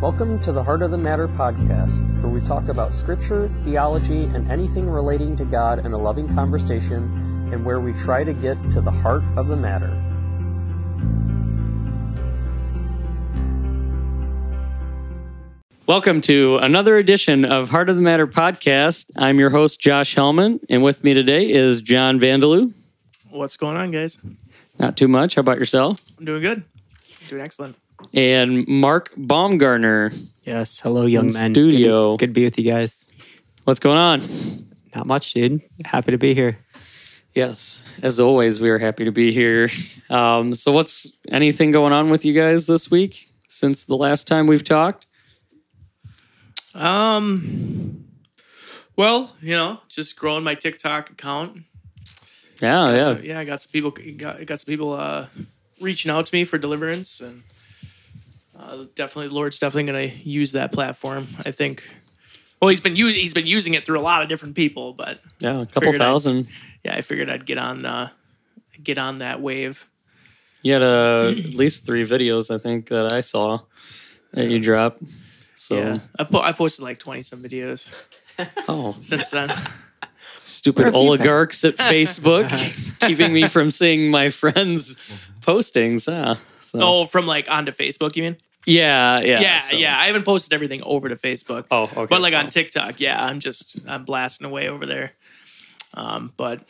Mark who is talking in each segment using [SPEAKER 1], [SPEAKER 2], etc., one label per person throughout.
[SPEAKER 1] Welcome to the Heart of the Matter podcast, where we talk about scripture, theology, and anything relating to God in a loving conversation, and where we try to get to the heart of the matter. Welcome to another edition of Heart of the Matter podcast. I'm your host, Josh Hellman, and with me today is John Vandaloo.
[SPEAKER 2] What's going on, guys?
[SPEAKER 1] Not too much. How about yourself?
[SPEAKER 2] I'm doing good. doing excellent.
[SPEAKER 1] And Mark Baumgartner.
[SPEAKER 3] Yes. Hello, young man.
[SPEAKER 1] studio.
[SPEAKER 3] Good to, good to be with you guys.
[SPEAKER 1] What's going on?
[SPEAKER 3] Not much, dude. Happy to be here.
[SPEAKER 1] Yes, as always, we are happy to be here. Um, so, what's anything going on with you guys this week since the last time we've talked?
[SPEAKER 2] Um, well, you know, just growing my TikTok account.
[SPEAKER 1] Yeah, yeah.
[SPEAKER 2] So, yeah, I got some people got, got some people uh, reaching out to me for deliverance, and uh, definitely, Lord's definitely going to use that platform. I think. Well, he's been u- he's been using it through a lot of different people, but
[SPEAKER 1] yeah, a couple
[SPEAKER 2] figured I'd-
[SPEAKER 1] thousand.
[SPEAKER 2] yeah, I figured I'd get on uh, get on that wave.
[SPEAKER 1] You had uh, at least three videos, I think, that I saw that you dropped. So,
[SPEAKER 2] Yeah, I, po- I posted like twenty some videos
[SPEAKER 1] oh,
[SPEAKER 2] since then.
[SPEAKER 1] stupid
[SPEAKER 3] have you been?
[SPEAKER 1] oligarchs at Facebook keeping me from seeing my friends' postings. Yeah. So,
[SPEAKER 2] oh, from like onto Facebook, you mean?
[SPEAKER 1] Yeah, yeah.
[SPEAKER 2] yeah,
[SPEAKER 1] so-
[SPEAKER 2] yeah. I haven't posted everything over to Facebook.
[SPEAKER 1] Oh, okay.
[SPEAKER 2] But like on TikTok, yeah, I'm just I'm blasting away over there. Um, but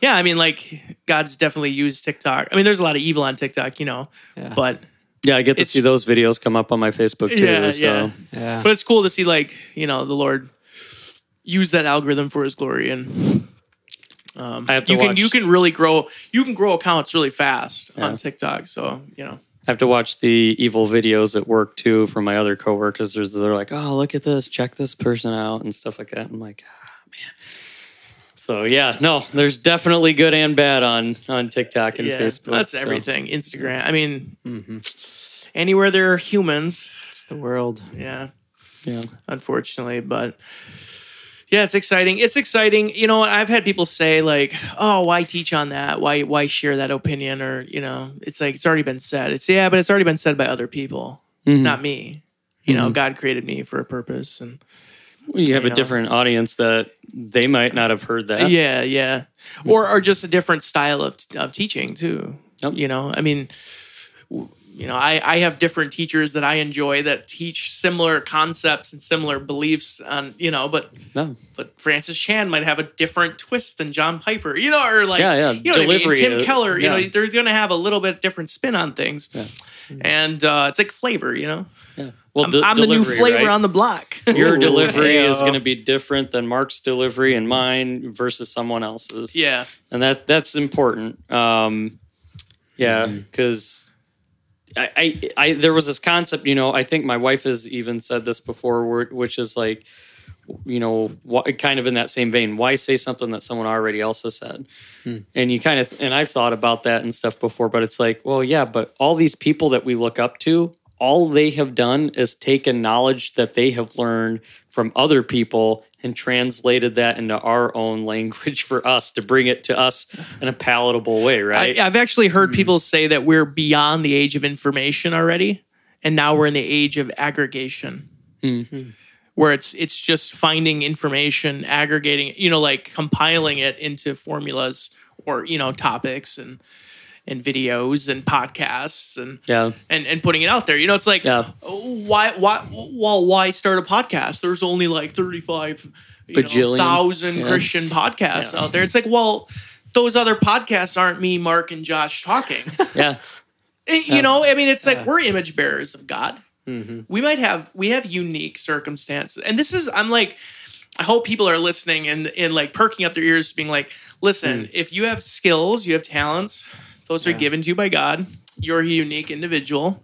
[SPEAKER 2] yeah, I mean, like God's definitely used TikTok. I mean, there's a lot of evil on TikTok, you know,
[SPEAKER 3] Yeah.
[SPEAKER 2] but
[SPEAKER 1] Yeah, I get to see those videos come up on my Facebook too.
[SPEAKER 2] Yeah,
[SPEAKER 1] so.
[SPEAKER 2] yeah.
[SPEAKER 3] Yeah.
[SPEAKER 2] but it's cool to see like you know the Lord use that algorithm for His glory, and um,
[SPEAKER 1] I have to
[SPEAKER 2] you can you can really grow you can grow accounts really fast
[SPEAKER 1] Yeah.
[SPEAKER 2] on TikTok. So you know,
[SPEAKER 1] I have to watch the evil videos at work too from my other coworkers. There's- They're like, "Oh, look at this! Check this person out!" and stuff like that. I'm like, "Ah, man." So yeah, no, there's definitely good and bad on on TikTok and
[SPEAKER 2] yeah,
[SPEAKER 1] Facebook.
[SPEAKER 2] that's
[SPEAKER 1] so,
[SPEAKER 2] everything. Instagram. I mean,
[SPEAKER 3] hmm
[SPEAKER 2] anywhere there are humans,
[SPEAKER 3] It's the world.
[SPEAKER 2] yeah.
[SPEAKER 1] Yeah,
[SPEAKER 2] unfortunately. But yeah, it's exciting. It's exciting. You know, I've had people say like, "Oh, why teach on that? Why why share that opinion?" Or you know, it's like it's already been said. It's yeah, but it's already been said by other people,
[SPEAKER 1] Mhm.
[SPEAKER 2] not me. You know, God created me for a purpose, and
[SPEAKER 1] you have
[SPEAKER 2] you
[SPEAKER 1] a
[SPEAKER 2] know.
[SPEAKER 1] different audience that they might not have heard that.
[SPEAKER 2] yeah, yeah, or or just a different style of of teaching too.
[SPEAKER 1] Yep.
[SPEAKER 2] You know, I mean. w- You know, I, I have different teachers that I enjoy that teach similar concepts and similar beliefs on, you know, but
[SPEAKER 1] No,
[SPEAKER 2] but Francis Chan might have a different twist than John Piper, you know, or like,
[SPEAKER 1] Yeah, yeah,
[SPEAKER 2] you know, what I mean? Tim
[SPEAKER 1] is-
[SPEAKER 2] Keller, you
[SPEAKER 1] yeah.
[SPEAKER 2] know, they're going to have a little bit different spin on things, and uh, it's like flavor, you know.
[SPEAKER 1] yeah. Well,
[SPEAKER 2] I'm,
[SPEAKER 1] de-
[SPEAKER 2] I'm the new flavor
[SPEAKER 1] right?
[SPEAKER 2] on the block.
[SPEAKER 1] Your
[SPEAKER 3] Ooh,
[SPEAKER 1] delivery is going to be different than Mark's delivery and mine versus someone else's.
[SPEAKER 2] yeah,
[SPEAKER 1] and that that's important. Um, yeah,
[SPEAKER 2] Mm-hmm.
[SPEAKER 1] because I, I, I there was this concept. You know, I think my wife has even said this before, which is like, you know, wh- kind of in that same vein. Why say something that someone already else has said? Hmm. And you kind of, and I've thought about that and stuff before, but it's like, well, yeah, but all these people that we look up to, all they have done is taken knowledge that they have learned from other people and translated that into our own language for us to bring it to us in a palatable way, right?
[SPEAKER 2] I, I've actually heard mm-hmm. people say that we're beyond the age of information already, and now we're in the age of aggregation, mm-hmm. where it's it's just finding information, aggregating, you know, like compiling it into formulas or you know topics and and videos and podcasts and
[SPEAKER 1] yeah.
[SPEAKER 2] and and putting it out there. You know, it's like
[SPEAKER 1] Yeah.
[SPEAKER 2] why why well why start a podcast? There's only like 35 you know, thousand
[SPEAKER 1] Yeah.
[SPEAKER 2] Christian podcasts
[SPEAKER 1] Yeah.
[SPEAKER 2] out there. It's like, well, those other podcasts aren't me, Mark, and Josh talking.
[SPEAKER 1] Yeah.
[SPEAKER 2] Eh, you know, I mean, it's like we're image bearers of God.
[SPEAKER 3] hmm
[SPEAKER 2] We might have we have unique circumstances, and this is I'm like. I hope people are listening and, and like perking up their ears, being like, listen, if you have skills, you have talents, those are given to you by God. You're a unique individual.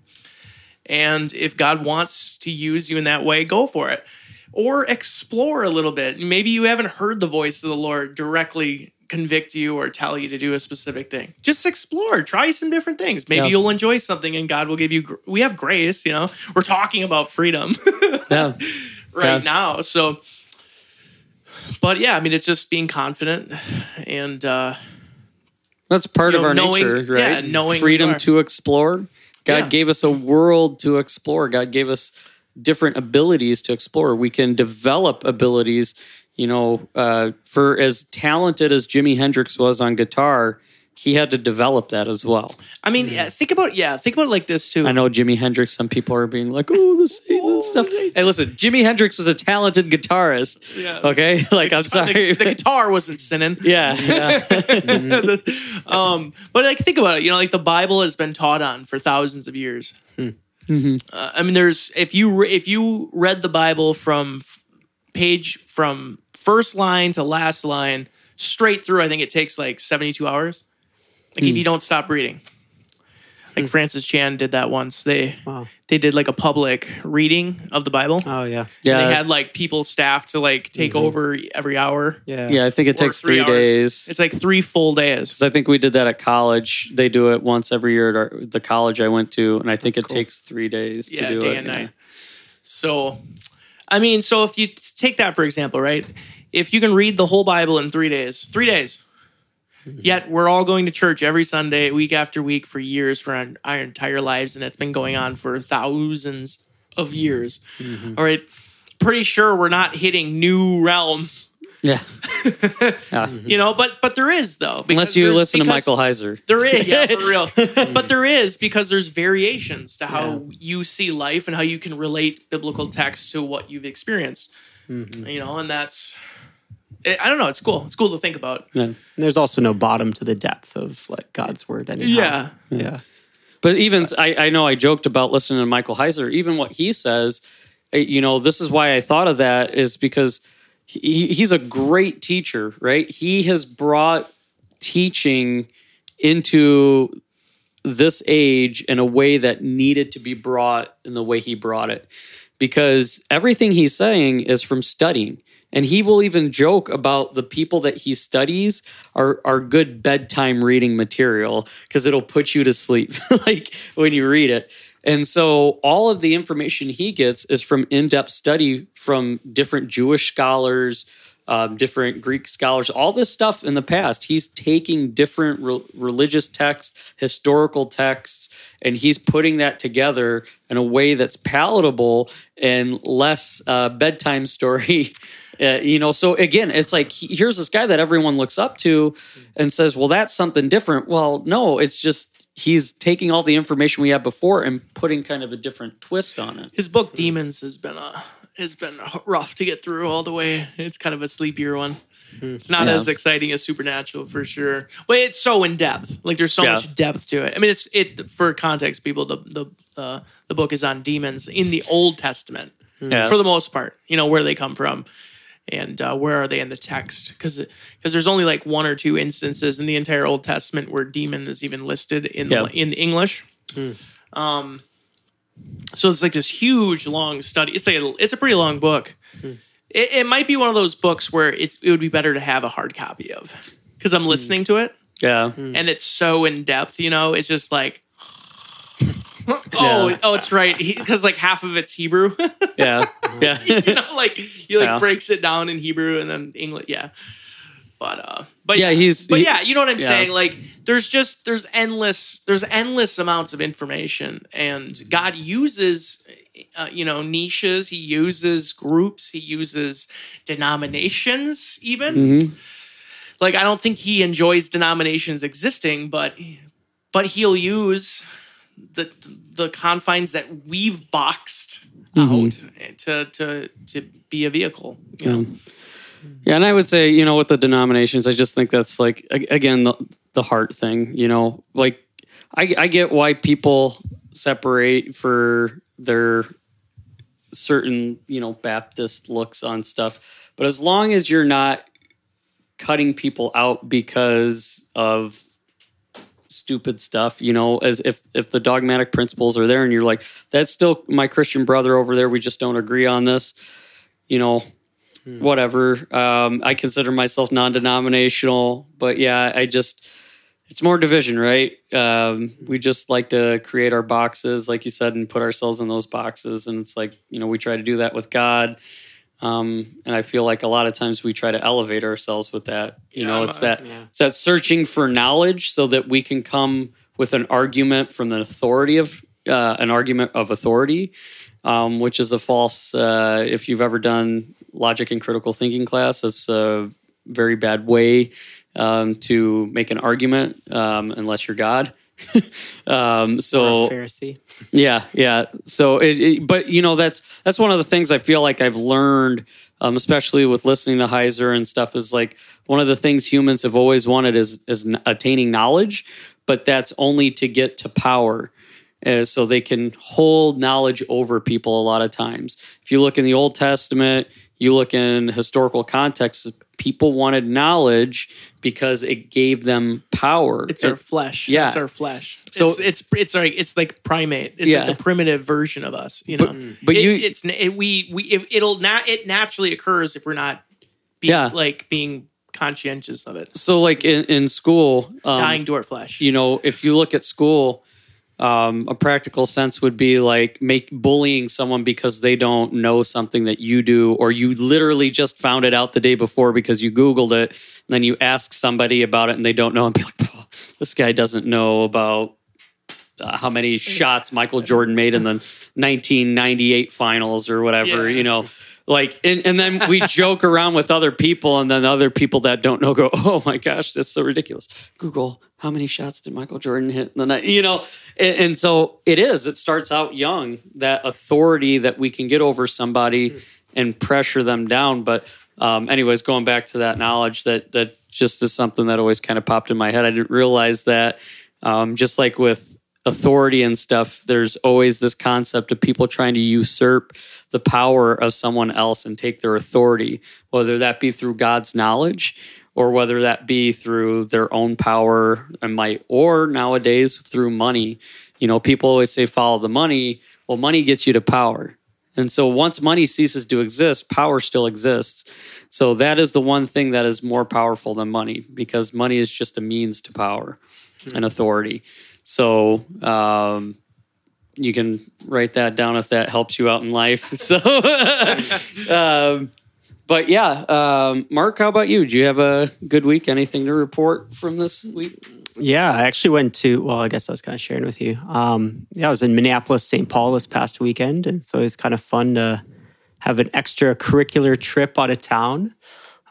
[SPEAKER 2] And if God wants to use you in that way, go for it. Or explore a little bit. Maybe you haven't heard the voice of the Lord directly convict you or tell you to do a specific thing. Just explore, try some different things. Maybe
[SPEAKER 1] Yeah.
[SPEAKER 2] you'll enjoy something and God will give you gr- we have grace, you know. We're talking about freedom
[SPEAKER 1] Yeah.
[SPEAKER 2] right
[SPEAKER 1] Yeah.
[SPEAKER 2] now. So but yeah, I mean it's just being confident and uh
[SPEAKER 1] That's part
[SPEAKER 2] You
[SPEAKER 1] of
[SPEAKER 2] know,
[SPEAKER 1] our
[SPEAKER 2] knowing-
[SPEAKER 1] nature, right?
[SPEAKER 2] yeah, knowing
[SPEAKER 1] freedom
[SPEAKER 2] who you are.
[SPEAKER 1] to explore. God
[SPEAKER 2] Yeah.
[SPEAKER 1] gave us a world to explore. God gave us different abilities to explore. We can develop abilities. You know, uh, for as talented as Jimi Hendrix was on guitar, he had to develop that as well.
[SPEAKER 2] I mean, yeah, think about yeah, think about it like this too.
[SPEAKER 1] I know Jimi Hendrix. Some people are being like, "Oh, the Satan and stuff." Hey, listen, Jimi Hendrix was a talented guitarist.
[SPEAKER 2] Yeah.
[SPEAKER 1] Okay, like I'm
[SPEAKER 2] The,
[SPEAKER 1] sorry.
[SPEAKER 2] the guitar wasn't sinning.
[SPEAKER 1] yeah, yeah.
[SPEAKER 2] um, but like think about it. You know, like the Bible has been taught on for thousands of years.
[SPEAKER 1] Mm-hmm.
[SPEAKER 2] Uh, I mean, there's if you re- if you read the Bible from f- page from first line to last line straight through, I think it takes like 72 hours. Like
[SPEAKER 1] Hmm.
[SPEAKER 2] if you don't stop reading. Like Francis Chan did that once. They
[SPEAKER 3] Wow.
[SPEAKER 2] they did like a public reading of the Bible.
[SPEAKER 3] Oh yeah.
[SPEAKER 1] yeah.
[SPEAKER 2] And they had like people staff to like take over every hour.
[SPEAKER 3] Yeah.
[SPEAKER 1] yeah, I think it takes three,
[SPEAKER 2] hours.
[SPEAKER 1] days.
[SPEAKER 2] It's like three full days.
[SPEAKER 1] 'Cause I think we did that at college. They do it once every year at our, the college I went to, and I think
[SPEAKER 3] That's
[SPEAKER 1] it
[SPEAKER 3] cool.
[SPEAKER 1] takes three days to
[SPEAKER 2] yeah,
[SPEAKER 1] do
[SPEAKER 2] day
[SPEAKER 1] it.
[SPEAKER 2] and
[SPEAKER 1] yeah.
[SPEAKER 2] night. So, I mean, so if you take that for example, right? If you can read the whole Bible in three days, three days. Mm-hmm. Yet we're all going to church every Sunday, week after week, for years, for our, our entire lives, and it's been going on for thousands of mm-hmm. years. Mm-hmm. All right, pretty sure we're not hitting new realm.
[SPEAKER 1] Yeah, yeah.
[SPEAKER 2] you know. But but there is though,
[SPEAKER 1] Unless you listen to Michael Heiser.
[SPEAKER 2] There is, yeah, for real. but there is because there's variations to how you see life and how you can relate biblical text to what you've experienced. You know, and that's I don't know. It's cool. It's cool to think about.
[SPEAKER 3] And there's also no bottom to the depth of like God's word. Anyhow.
[SPEAKER 2] Yeah.
[SPEAKER 3] Yeah.
[SPEAKER 1] But even I, I know I joked about listening to Michael Heiser. Even what he says, eh, you know, this is why I thought of that is because he, he's a great teacher, right? He has brought teaching into this age in a way that needed to be brought in the way he brought it. Because everything he's saying is from studying. And he will even joke about the people that he studies are are good bedtime reading material because it'll put you to sleep like when you read it. And so all of the information he gets is from in-depth study from different Jewish scholars, um, different Greek scholars, all this stuff in the past. He's taking different re- religious texts, historical texts, and he's putting that together in a way that's palatable and less uh, bedtime story. Uh, you know, so again, it's like here's this guy that everyone looks up to and says, well, that's something different. Well, no, it's just he's taking all the information we had before and putting kind of a different twist on it.
[SPEAKER 2] His book Demons has been a has been rough to get through all the way. It's kind of a sleepier one. It's not
[SPEAKER 1] Yeah.
[SPEAKER 2] as exciting as Supernatural for sure. But it's so in depth. Like there's so
[SPEAKER 1] Yeah.
[SPEAKER 2] much depth to it. I mean, it's it for context, people. The the uh, the book is on demons in the Old Testament
[SPEAKER 1] Yeah.
[SPEAKER 2] for the most part. You know where they come from, and uh, where are they in the text? Because because there's only like one or two instances in the entire Old Testament where demon is even listed in the, in English. Um, so it's like this huge long study. It's a, it's a pretty long book. It, it might be one of those books where it's, it would be better to have a hard copy of because I'm listening to it
[SPEAKER 1] yeah.
[SPEAKER 2] and it's so in depth. You know, it's just like. Oh,
[SPEAKER 1] Yeah.
[SPEAKER 2] oh, it's right. Because like half of it's Hebrew.
[SPEAKER 1] Yeah. Yeah.
[SPEAKER 2] you know, like he like
[SPEAKER 1] Yeah.
[SPEAKER 2] breaks it down in Hebrew and then English. Yeah, but uh, but
[SPEAKER 1] Yeah, he's-
[SPEAKER 2] but
[SPEAKER 1] he-
[SPEAKER 2] yeah, you know what I'm
[SPEAKER 1] yeah.
[SPEAKER 2] saying. Like, there's just there's endless there's endless amounts of information, and God uses. Uh, you know niches he uses groups he uses denominations even
[SPEAKER 1] Mhm.
[SPEAKER 2] like i don't think he enjoys denominations existing but but he'll use the the confines that we've boxed mm-hmm. out eh, to to to be a vehicle you know?
[SPEAKER 1] Yeah, and I would say, you know, with the denominations, I just think that's like again the the heart thing. You know, like I I get why people separate for their certain you know Baptist looks on stuff, but as long as you're not cutting people out because of stupid stuff you know as if if the dogmatic principles are there and you're like that's still my christian brother over there we just don't agree on this you know whatever. Um, I consider myself non-denominational, but yeah, I just it's more division, right? Um, we just like to create our boxes, like you said, and put ourselves in those boxes. And it's like you know we try to do that with God, um, and I feel like a lot of times we try to elevate ourselves with that. You
[SPEAKER 2] Yeah,
[SPEAKER 1] know, it's that
[SPEAKER 3] yeah.
[SPEAKER 1] it's that searching for knowledge so that we can come with an argument from the authority of uh, an argument of authority, um, which is a false. Uh, if you've ever done logic and critical thinking class, it's a very bad way um, to make an argument um, unless you're God. um, so
[SPEAKER 3] Pharisee.
[SPEAKER 1] yeah, yeah. So, it, it- but you know, that's that's one of the things I feel like I've learned, um, especially with listening to Heiser and stuff. Is like one of the things humans have always wanted is is attaining knowledge, but that's only to get to power. Uh, so they can hold knowledge over people a lot of times. If you look in the Old Testament, you look in historical context, people wanted knowledge because it gave them power.
[SPEAKER 2] It's
[SPEAKER 1] It-
[SPEAKER 2] our flesh.
[SPEAKER 1] yeah.
[SPEAKER 2] it's our flesh.
[SPEAKER 1] So-
[SPEAKER 2] it's it's it's like it's like primate. It's
[SPEAKER 1] Yeah.
[SPEAKER 2] like the primitive version of us. You know,
[SPEAKER 1] but
[SPEAKER 2] It-
[SPEAKER 1] you-
[SPEAKER 2] it's it, we we it, it'll not it naturally occurs if we're not be,
[SPEAKER 1] Yeah.
[SPEAKER 2] like being conscientious of it,
[SPEAKER 1] so like in, in school, um,
[SPEAKER 2] dying to our flesh.
[SPEAKER 1] you know, if you look at school, um, a practical sense would be like make bullying someone because they don't know something that you do, or you literally just found it out the day before because you Googled it, and then you ask somebody about it and they don't know, and be like, "Oh, this guy doesn't know about uh, how many shots Michael Jordan made in the 1998 finals or whatever,
[SPEAKER 2] Yeah.
[SPEAKER 1] you know. Like, and, and then we joke around with other people, and then other people that don't know go, "Oh my gosh, that's so ridiculous." Google how many shots did Michael Jordan hit in the night? You know, and, and so it is. It starts out young that authority that we can get over somebody and pressure them down. But, um, anyways, going back to that knowledge, that that just is something that always kind of popped in my head. I didn't realize that. Um, just like with authority and stuff, there's always this concept of people trying to usurp the power of someone else and take their authority, whether that be through God's knowledge or whether that be through their own power and might, or nowadays through money. You know, people always say follow the money. Well, money gets you to power. And so once money ceases to exist, power still exists. So that is the one thing that is more powerful than money because money is just a means to power and authority. So um, you can write that down if that helps you out in life. So, um, but yeah, um, Mark, how about you? Do you have a good week? Anything to report from this week?
[SPEAKER 3] Yeah, I actually went to, well, I guess I was kind of sharing with you. Um, yeah, I was in Minneapolis, St. Paul this past weekend. And so it was kind of fun to have an extracurricular trip out of town.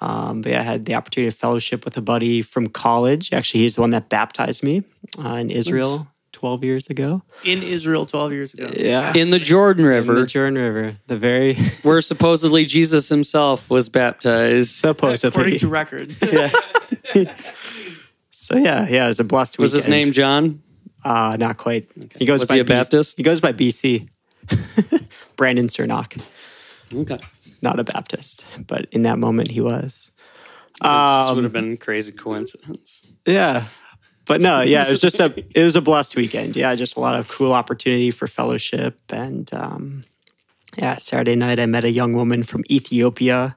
[SPEAKER 3] Um, but yeah, I had the opportunity to fellowship with a buddy from college. Actually, he's the one that baptized me uh, in Israel 12 years ago.
[SPEAKER 2] in Israel 12 years ago.
[SPEAKER 3] Yeah.
[SPEAKER 1] In the Jordan
[SPEAKER 3] In
[SPEAKER 1] River,
[SPEAKER 3] the Jordan River, the very
[SPEAKER 1] where supposedly Jesus himself was baptized. Supposedly.
[SPEAKER 2] According
[SPEAKER 3] supposedly.
[SPEAKER 2] to record. Yeah.
[SPEAKER 3] so yeah, yeah, it was a blessed
[SPEAKER 1] Was his name John?
[SPEAKER 3] Uh, not quite. He goes
[SPEAKER 1] Was
[SPEAKER 3] by
[SPEAKER 1] he a
[SPEAKER 3] BC
[SPEAKER 1] Baptist?
[SPEAKER 3] He goes by BC. Brandon Cernock.
[SPEAKER 1] Okay.
[SPEAKER 3] not a Baptist, but in that moment he was.
[SPEAKER 1] this would
[SPEAKER 3] Um,
[SPEAKER 1] have been a crazy coincidence.
[SPEAKER 3] yeah. But no, yeah, it was just a it was a blessed weekend. Yeah, just a lot of cool opportunity for fellowship and um yeah, Saturday night I met a young woman from Ethiopia,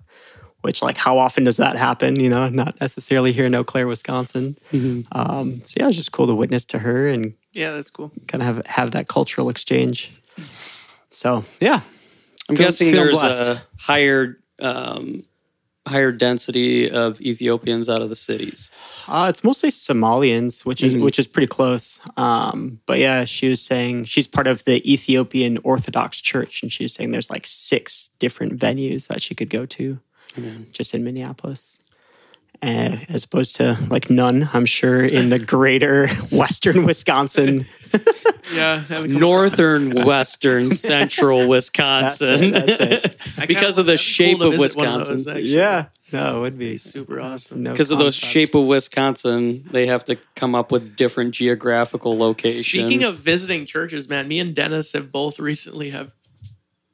[SPEAKER 3] which like how often does that happen, you know, not necessarily here in Eau Claire, Wisconsin. Um so yeah, it was just cool to witness to her and
[SPEAKER 2] yeah, that's cool.
[SPEAKER 3] kind of have have that cultural exchange. So, yeah.
[SPEAKER 1] I'm
[SPEAKER 3] Feel-
[SPEAKER 1] guessing
[SPEAKER 3] feel
[SPEAKER 1] there's
[SPEAKER 3] blessed.
[SPEAKER 1] a higher um, higher density of Ethiopians out of the cities.
[SPEAKER 3] Uh, it's mostly Somalians, which is
[SPEAKER 1] Mhm.
[SPEAKER 3] which is pretty close. Um, but yeah, she was saying she's part of the Ethiopian Orthodox Church, and she was saying there's like six different venues that she could go to, just in Minneapolis, uh, as opposed to like none. I'm sure in the greater Western Wisconsin.
[SPEAKER 2] Yeah, that would come
[SPEAKER 1] Northern, western, central Wisconsin.
[SPEAKER 3] That's it, that's
[SPEAKER 2] I kinda
[SPEAKER 1] because of the shape
[SPEAKER 2] cool
[SPEAKER 1] of
[SPEAKER 2] to visit one
[SPEAKER 1] Wisconsin.
[SPEAKER 2] those,
[SPEAKER 3] yeah, no, it would be
[SPEAKER 2] super awesome.
[SPEAKER 3] No
[SPEAKER 1] Because of those
[SPEAKER 3] concept.
[SPEAKER 1] shape of Wisconsin, they have to come up with different geographical locations.
[SPEAKER 2] Speaking of visiting churches, man, me and Dennis have both recently have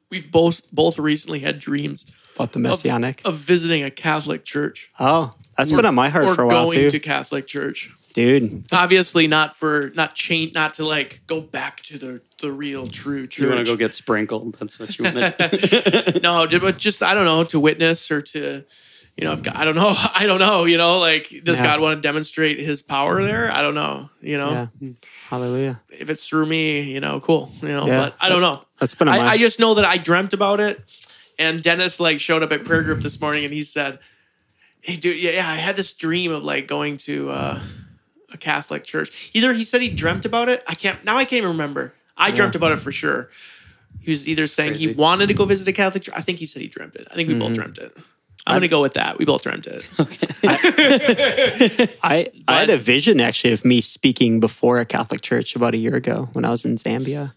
[SPEAKER 2] we've both both recently had dreams
[SPEAKER 3] about the
[SPEAKER 2] of,
[SPEAKER 3] messianic.
[SPEAKER 2] of visiting a Catholic church
[SPEAKER 3] oh, that's been on my heart for a while
[SPEAKER 2] going
[SPEAKER 3] too,
[SPEAKER 2] to Catholic church.
[SPEAKER 3] dude.
[SPEAKER 2] Obviously, not for not change, not to like go back to the the real true church.
[SPEAKER 1] you want to go get sprinkled, that's what you want.
[SPEAKER 2] no, but just I don't know to witness or to, you know, if God, I don't know, I don't know, you know, like does
[SPEAKER 3] Yeah.
[SPEAKER 2] God want to demonstrate His power there? I don't know, you know,
[SPEAKER 3] Yeah, mm-hmm. hallelujah.
[SPEAKER 2] if it's through me, you know, cool, you know,
[SPEAKER 3] Yeah.
[SPEAKER 2] but I don't know.
[SPEAKER 3] That's been
[SPEAKER 2] I just know that I dreamt about it, and Dennis like showed up at prayer group this morning, and he said, "Hey, dude, yeah, yeah I had this dream of like going to uh, a Catholic church. Either he said he dreamt about it. I can't now. I can't even remember. I dreamt about it for sure. He was either saying he wanted to go visit a Catholic church. I think he said he dreamt it. I think we both dreamt it. I'm going to go with that. We both dreamt it. Okay.
[SPEAKER 3] I, I had a vision actually of me speaking before a Catholic church about a year ago when I was in Zambia.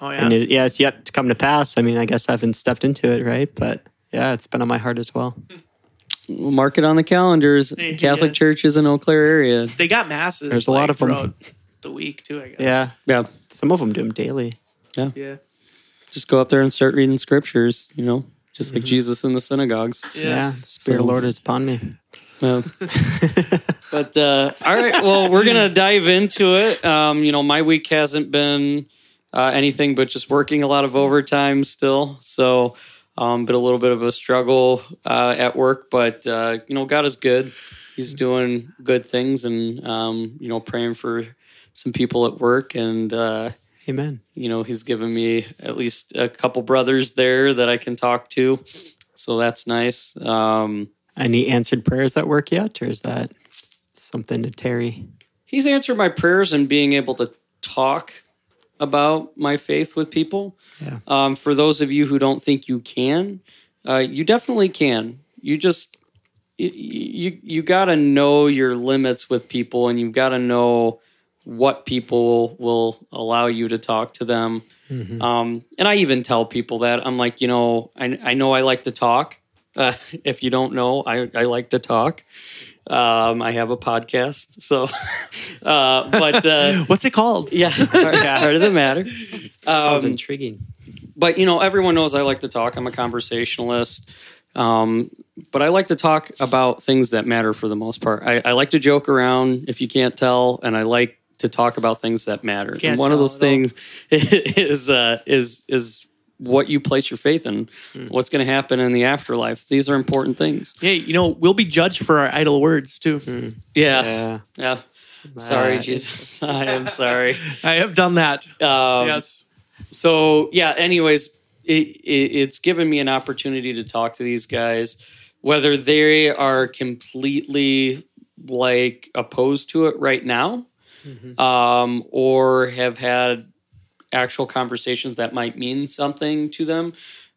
[SPEAKER 2] Oh yeah.
[SPEAKER 3] And it, yeah, it's yet to come to pass. I mean, I guess I haven't stepped into it, right? But yeah, it's been on my heart as well.
[SPEAKER 1] We'll mark it on the calendars.
[SPEAKER 2] Yeah.
[SPEAKER 1] Catholic churches in Eau Claire area.
[SPEAKER 2] they got masses.
[SPEAKER 3] There's a lot of them.
[SPEAKER 2] throughout The week too, I guess.
[SPEAKER 3] Yeah,
[SPEAKER 1] Yeah.
[SPEAKER 3] some of them do them daily.
[SPEAKER 2] Yeah. Yeah.
[SPEAKER 1] Just go up there and start reading scriptures, you know, just like Jesus in the synagogues.
[SPEAKER 2] Yeah.
[SPEAKER 3] Yeah, the Spirit of the Lord is upon me.
[SPEAKER 1] Yeah. but uh, all right, well, we're gonna dive into it. Um, you know, my week hasn't been uh, anything but just working a lot of overtime still, so um, been a little bit of a struggle uh, at work. But uh, you know, God is good; He's doing good things, and um, you know, praying for some people at work, and uh,
[SPEAKER 3] Amen.
[SPEAKER 1] you know, He's given me at least a couple brothers there that I can talk to, so that's nice. Um,
[SPEAKER 3] Any answered prayers at work yet, or is that something to Terry?
[SPEAKER 1] he's answered my prayers and being able to talk about my faith with people.
[SPEAKER 3] Yeah.
[SPEAKER 1] Um, for those of you who don't think you can, uh, you definitely can. You just you you, you got to know your limits with people, and you've got to know what people will allow you to talk to them. Um, and I even tell people that I'm like, you know, I, I know I like to talk. Uh, if you don't know, I, I like to talk. Um, I have a podcast, so, uh, but uh,
[SPEAKER 2] What's it called?
[SPEAKER 1] yeah, heart of the matter.
[SPEAKER 3] Sounds
[SPEAKER 1] Um,
[SPEAKER 3] intriguing.
[SPEAKER 1] But you know, everyone knows I like to talk. I'm a conversationalist, um, but I like to talk about things that matter for the most part. I, I like to joke around, if you can't tell, and I like to talk about things that matter.
[SPEAKER 2] Can't
[SPEAKER 1] and one of those things is uh, is is what you place your faith in.
[SPEAKER 2] Hmm.
[SPEAKER 1] What's going to happen in the afterlife? These are important things.
[SPEAKER 2] Hey, you know, we'll be judged for our idle words too.
[SPEAKER 1] Yeah, yeah.
[SPEAKER 3] Yeah.
[SPEAKER 1] Sorry, Jesus. I am sorry.
[SPEAKER 2] I have done that.
[SPEAKER 1] Um,
[SPEAKER 2] yes.
[SPEAKER 1] so yeah anyways it, it, it's given me an opportunity to talk to these guys whether they are completely like opposed to it right now um, or have had actual conversations that might mean something to them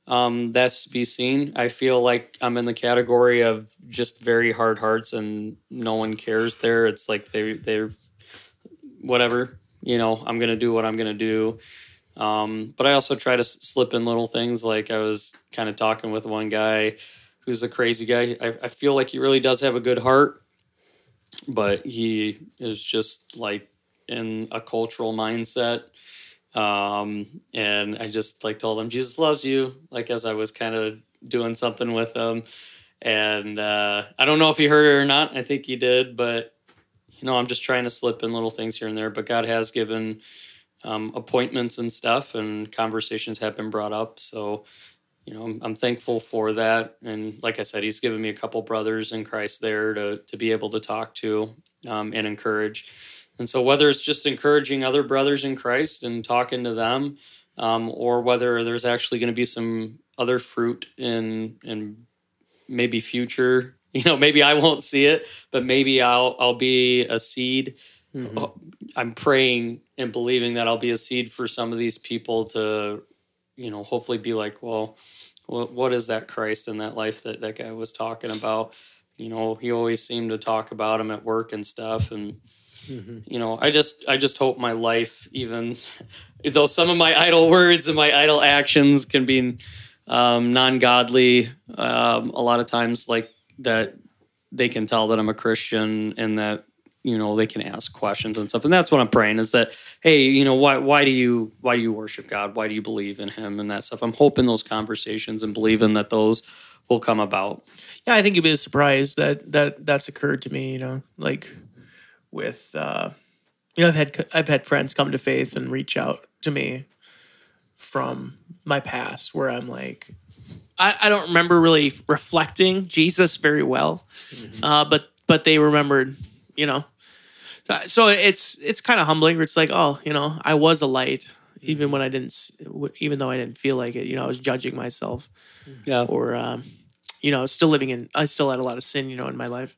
[SPEAKER 1] um, that's to be seen i feel like i'm in the category of just very hard hearts and no one cares there it's like they they're whatever you know i'm gonna do what i'm gonna do um, but I also try to slip in little things like I was kind of talking with one guy who's a crazy guy. I, I feel like he really does have a good heart, but he is just like in a cultural mindset. Um, and I just like told him Jesus loves you, like as I was kind of doing something with him. And uh, I don't know if he heard it or not. I think he did, but you know, I'm just trying to slip in little things here and there. But God has given um, appointments and stuff, and conversations have been brought up. So, you know, I'm, I'm thankful for that. And like I said, He's given me a couple brothers in Christ there to to be able to talk to um, and encourage. And so, whether it's just encouraging other brothers in Christ and talking to them, um, or whether there's actually going to be some other fruit in in maybe future, you know, maybe I won't see it, but maybe I'll I'll be a seed. I'm praying and believing that I'll be a seed for some of these people to, you know, hopefully be like, well, what, what is that Christ in that life that that guy was talking about? You know, he always seemed to talk about him at work and stuff, and you know, I just I just hope my life, even though some of my idle words and my idle actions can be um, non-godly, um, a lot of times like that they can tell that I'm a Christian and that you know they can ask questions and stuff. And that's what i'm praying is that hey you know why why do you why do you worship god? Why do you believe in him and that stuff? I'm hoping those conversations and believing that those will come about.
[SPEAKER 2] Yeah, I think you'd be surprised that that that's occurred to me. You know, like with uh, you know, I've had I've had friends come to faith and reach out to me from my past where I'm like, I, I don't remember really reflecting Jesus very well, uh, but but they remembered, you know. Uh, So it's it's kind of humbling. Where it's like, oh, you know, I was a light, even when I didn't, even though I didn't feel like it. You know, I was judging myself
[SPEAKER 1] yeah
[SPEAKER 2] or um, you know, still living in. I still had a lot of sin, you know, in my life.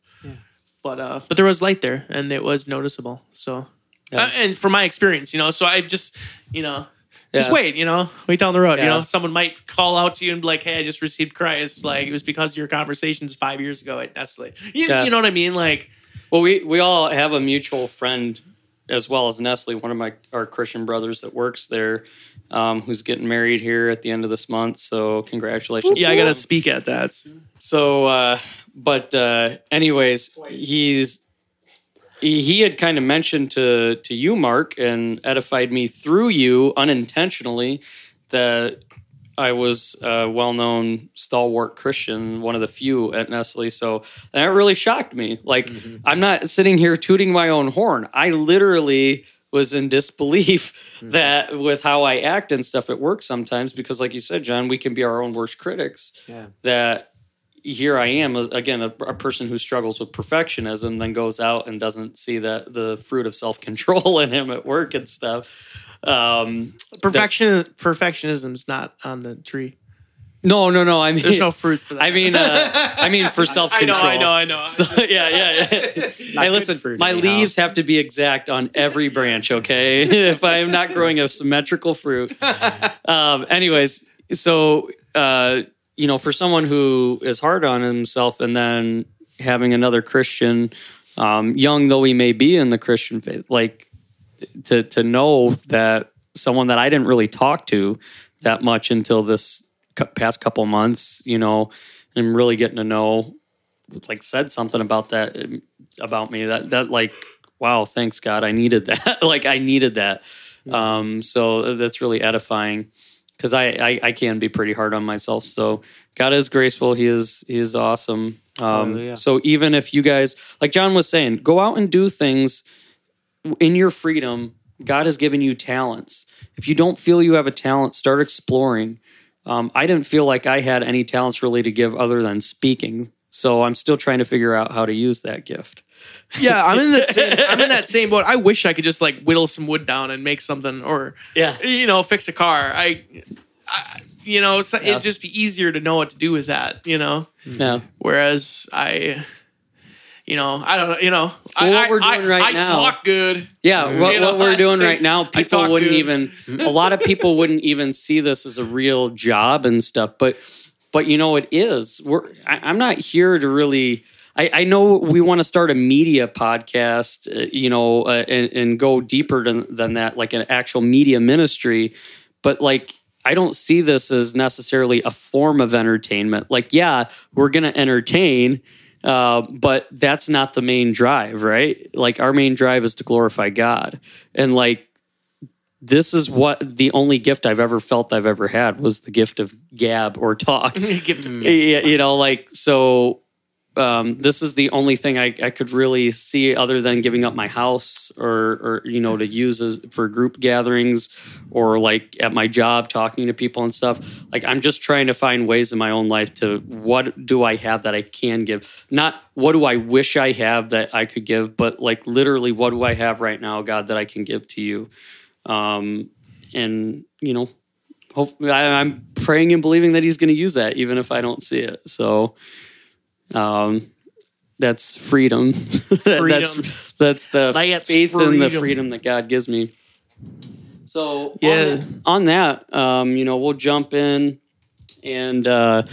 [SPEAKER 2] But uh, but there was light there, and it was noticeable. So,
[SPEAKER 1] Yeah.
[SPEAKER 2] uh, and from my experience, you know, so I just, you know, Just
[SPEAKER 1] Yeah.
[SPEAKER 2] wait, you know, wait down the road. You know, someone might call out to you and be like, "Hey, I just received Christ." Like it was because of your conversations five years ago at Nestle. You,
[SPEAKER 1] Yeah.
[SPEAKER 2] you know what I mean? Like,
[SPEAKER 1] Well, we we all have a mutual friend as well as Nestle, one of my our Christian brothers that works there, um, who's getting married here at the end of this month. So congratulations!
[SPEAKER 2] yeah,
[SPEAKER 1] to
[SPEAKER 2] I got to
[SPEAKER 1] him.
[SPEAKER 2] speak at that.
[SPEAKER 1] So, uh, but uh, anyways, he's he, he had kind of mentioned to to you, Mark, and edified me through you unintentionally that I was a well-known stalwart Christian, one of the few at Nestle. So that really shocked me. Like I'm not sitting here tooting my own horn. I literally was in disbelief that with how I act and stuff at work sometimes because like you said John we can be our own worst critics
[SPEAKER 3] Yeah.
[SPEAKER 1] that here I am again a, a person who struggles with perfectionism, then goes out and doesn't see the the fruit of self control in him at work and stuff. Um,
[SPEAKER 2] Perfection, perfectionism is not on the tree.
[SPEAKER 1] no, no, no. I mean,
[SPEAKER 2] There's no fruit for that.
[SPEAKER 1] I mean, uh, I mean for self
[SPEAKER 2] I know,
[SPEAKER 1] control.
[SPEAKER 2] I know, I know.
[SPEAKER 1] So, yeah, yeah, yeah. hey,
[SPEAKER 3] good
[SPEAKER 1] listen,
[SPEAKER 3] fruit
[SPEAKER 1] my
[SPEAKER 3] anyhow.
[SPEAKER 1] leaves have to be exact on every branch, okay? if I am not growing a symmetrical fruit. Um, anyways, so, uh, you know, for someone who is hard on himself and then having another Christian, um, young though he may be in the Christian faith, like to, to know that someone that I didn't really talk to that much until this past couple months, you know, and really getting to know like said something about that about me that that like wow thanks god i needed that. Like i needed that. Um so that's really edifying because I, I i can be pretty hard on myself. So god is graceful. He is he is awesome. Um so even if you guys like john was saying go out and do things in your freedom. God has given you talents. If you don't feel you have a talent start exploring. Um, I didn't feel like I had any talents really to give other than speaking. So I'm still trying to figure out how to use that gift.
[SPEAKER 2] yeah, I'm in that same. I'm in that same boat. I wish I could just like whittle some wood down and make something, or
[SPEAKER 1] Yeah.
[SPEAKER 2] you know, fix a car. I, I you know, so
[SPEAKER 1] Yeah.
[SPEAKER 2] it'd just be easier to know what to do with that. You know,
[SPEAKER 1] Yeah.
[SPEAKER 2] whereas I. You know, I don't know. You know, I,
[SPEAKER 1] Well, what
[SPEAKER 2] I-
[SPEAKER 1] we're doing
[SPEAKER 2] I,
[SPEAKER 1] right
[SPEAKER 2] I
[SPEAKER 1] now-
[SPEAKER 2] talk good.
[SPEAKER 1] Yeah. What, what we're doing right now, people wouldn't
[SPEAKER 2] good.
[SPEAKER 1] even, a lot of people wouldn't even see this as a real job and stuff. But, but you know, it is. We're, I, I'm not here to really, I, I know we want to start a media podcast, uh, you know, uh, and, and go deeper than, than that, like an actual media ministry. But like, I don't see this as necessarily a form of entertainment. Like, yeah, we're going to entertain, uh, but that's not the main drive, right? Like, our main drive is to glorify God. And like, this is what the only gift I've ever felt I've ever had was the gift of gab or talk.
[SPEAKER 2] Gift of-
[SPEAKER 1] you know, like so. Um, this is the only thing I, I could really see other than giving up my house or, or you know to use as for group gatherings or like at my job talking to people and stuff. Like I'm just trying to find ways in my own life to what do I have that I can give, not what do I wish I have that I could give, but like literally what do I have right now, God, that I can give to you. Um, and you know, hopefully I, I'm praying and believing that he's going to use that, even if I don't see it. So, um, that's freedom.
[SPEAKER 2] Freedom.
[SPEAKER 1] that's that's the
[SPEAKER 2] That's
[SPEAKER 1] faith and the
[SPEAKER 2] freedom.
[SPEAKER 1] freedom that God gives me. So
[SPEAKER 2] Yeah.
[SPEAKER 1] on, on that, um, you know, we'll jump in and uh,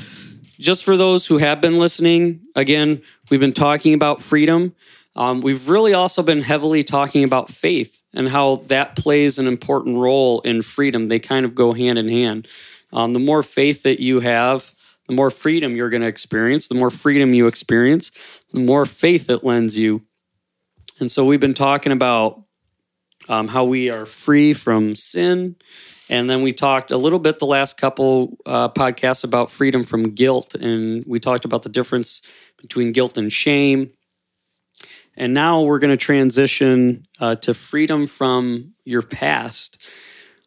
[SPEAKER 1] just for those who have been listening, again, we've been talking about freedom. Um, we've really also been heavily talking about faith and how that plays an important role in freedom. They kind of go hand in hand. Um, the more faith that you have, the more freedom you're going to experience. The more freedom you experience, the more faith it lends you. And so we've been talking about um, how we are free from sin. And then we talked a little bit the last couple uh, podcasts about freedom from guilt. And we talked about the difference between guilt and shame. And now we're going to transition uh, to freedom from your past.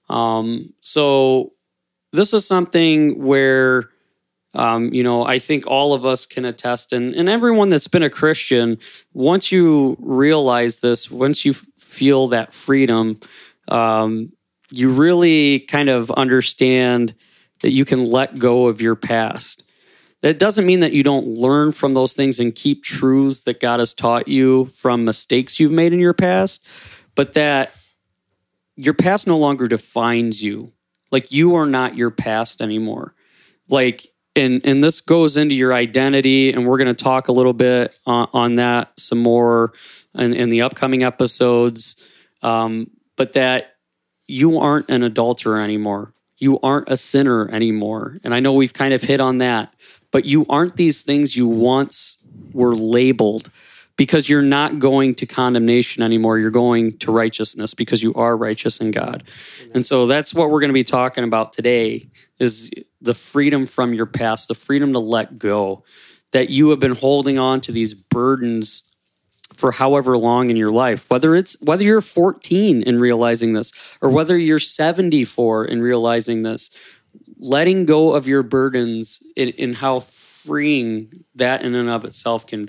[SPEAKER 1] Um, so this is something where, um, you know, I think all of us can attest, and, and everyone that's been a Christian, once you realize this, once you feel that freedom, um, you really kind of understand that you can let go of your past. That doesn't mean that you don't learn from those things and keep truths that God has taught you from mistakes you've made in your past, but that your past no longer defines you. Like you are not your past anymore. Like and and this goes into your identity and we're going to talk a little bit on, on that some more in, in the upcoming episodes. Um, but that you aren't an adulterer anymore. You aren't a sinner anymore. And i know we've kind of hit on that but you aren't these things you once were labeled because you're not going to condemnation anymore. You're going to righteousness because you are righteous in god. And so that's what we're going to be talking about today is the freedom from your past the freedom to let go that you have been holding on to these burdens for however long in your life whether it's whether you're 14 and realizing this or whether you're 74 and realizing this letting go of your burdens in, in how freeing that in and of itself can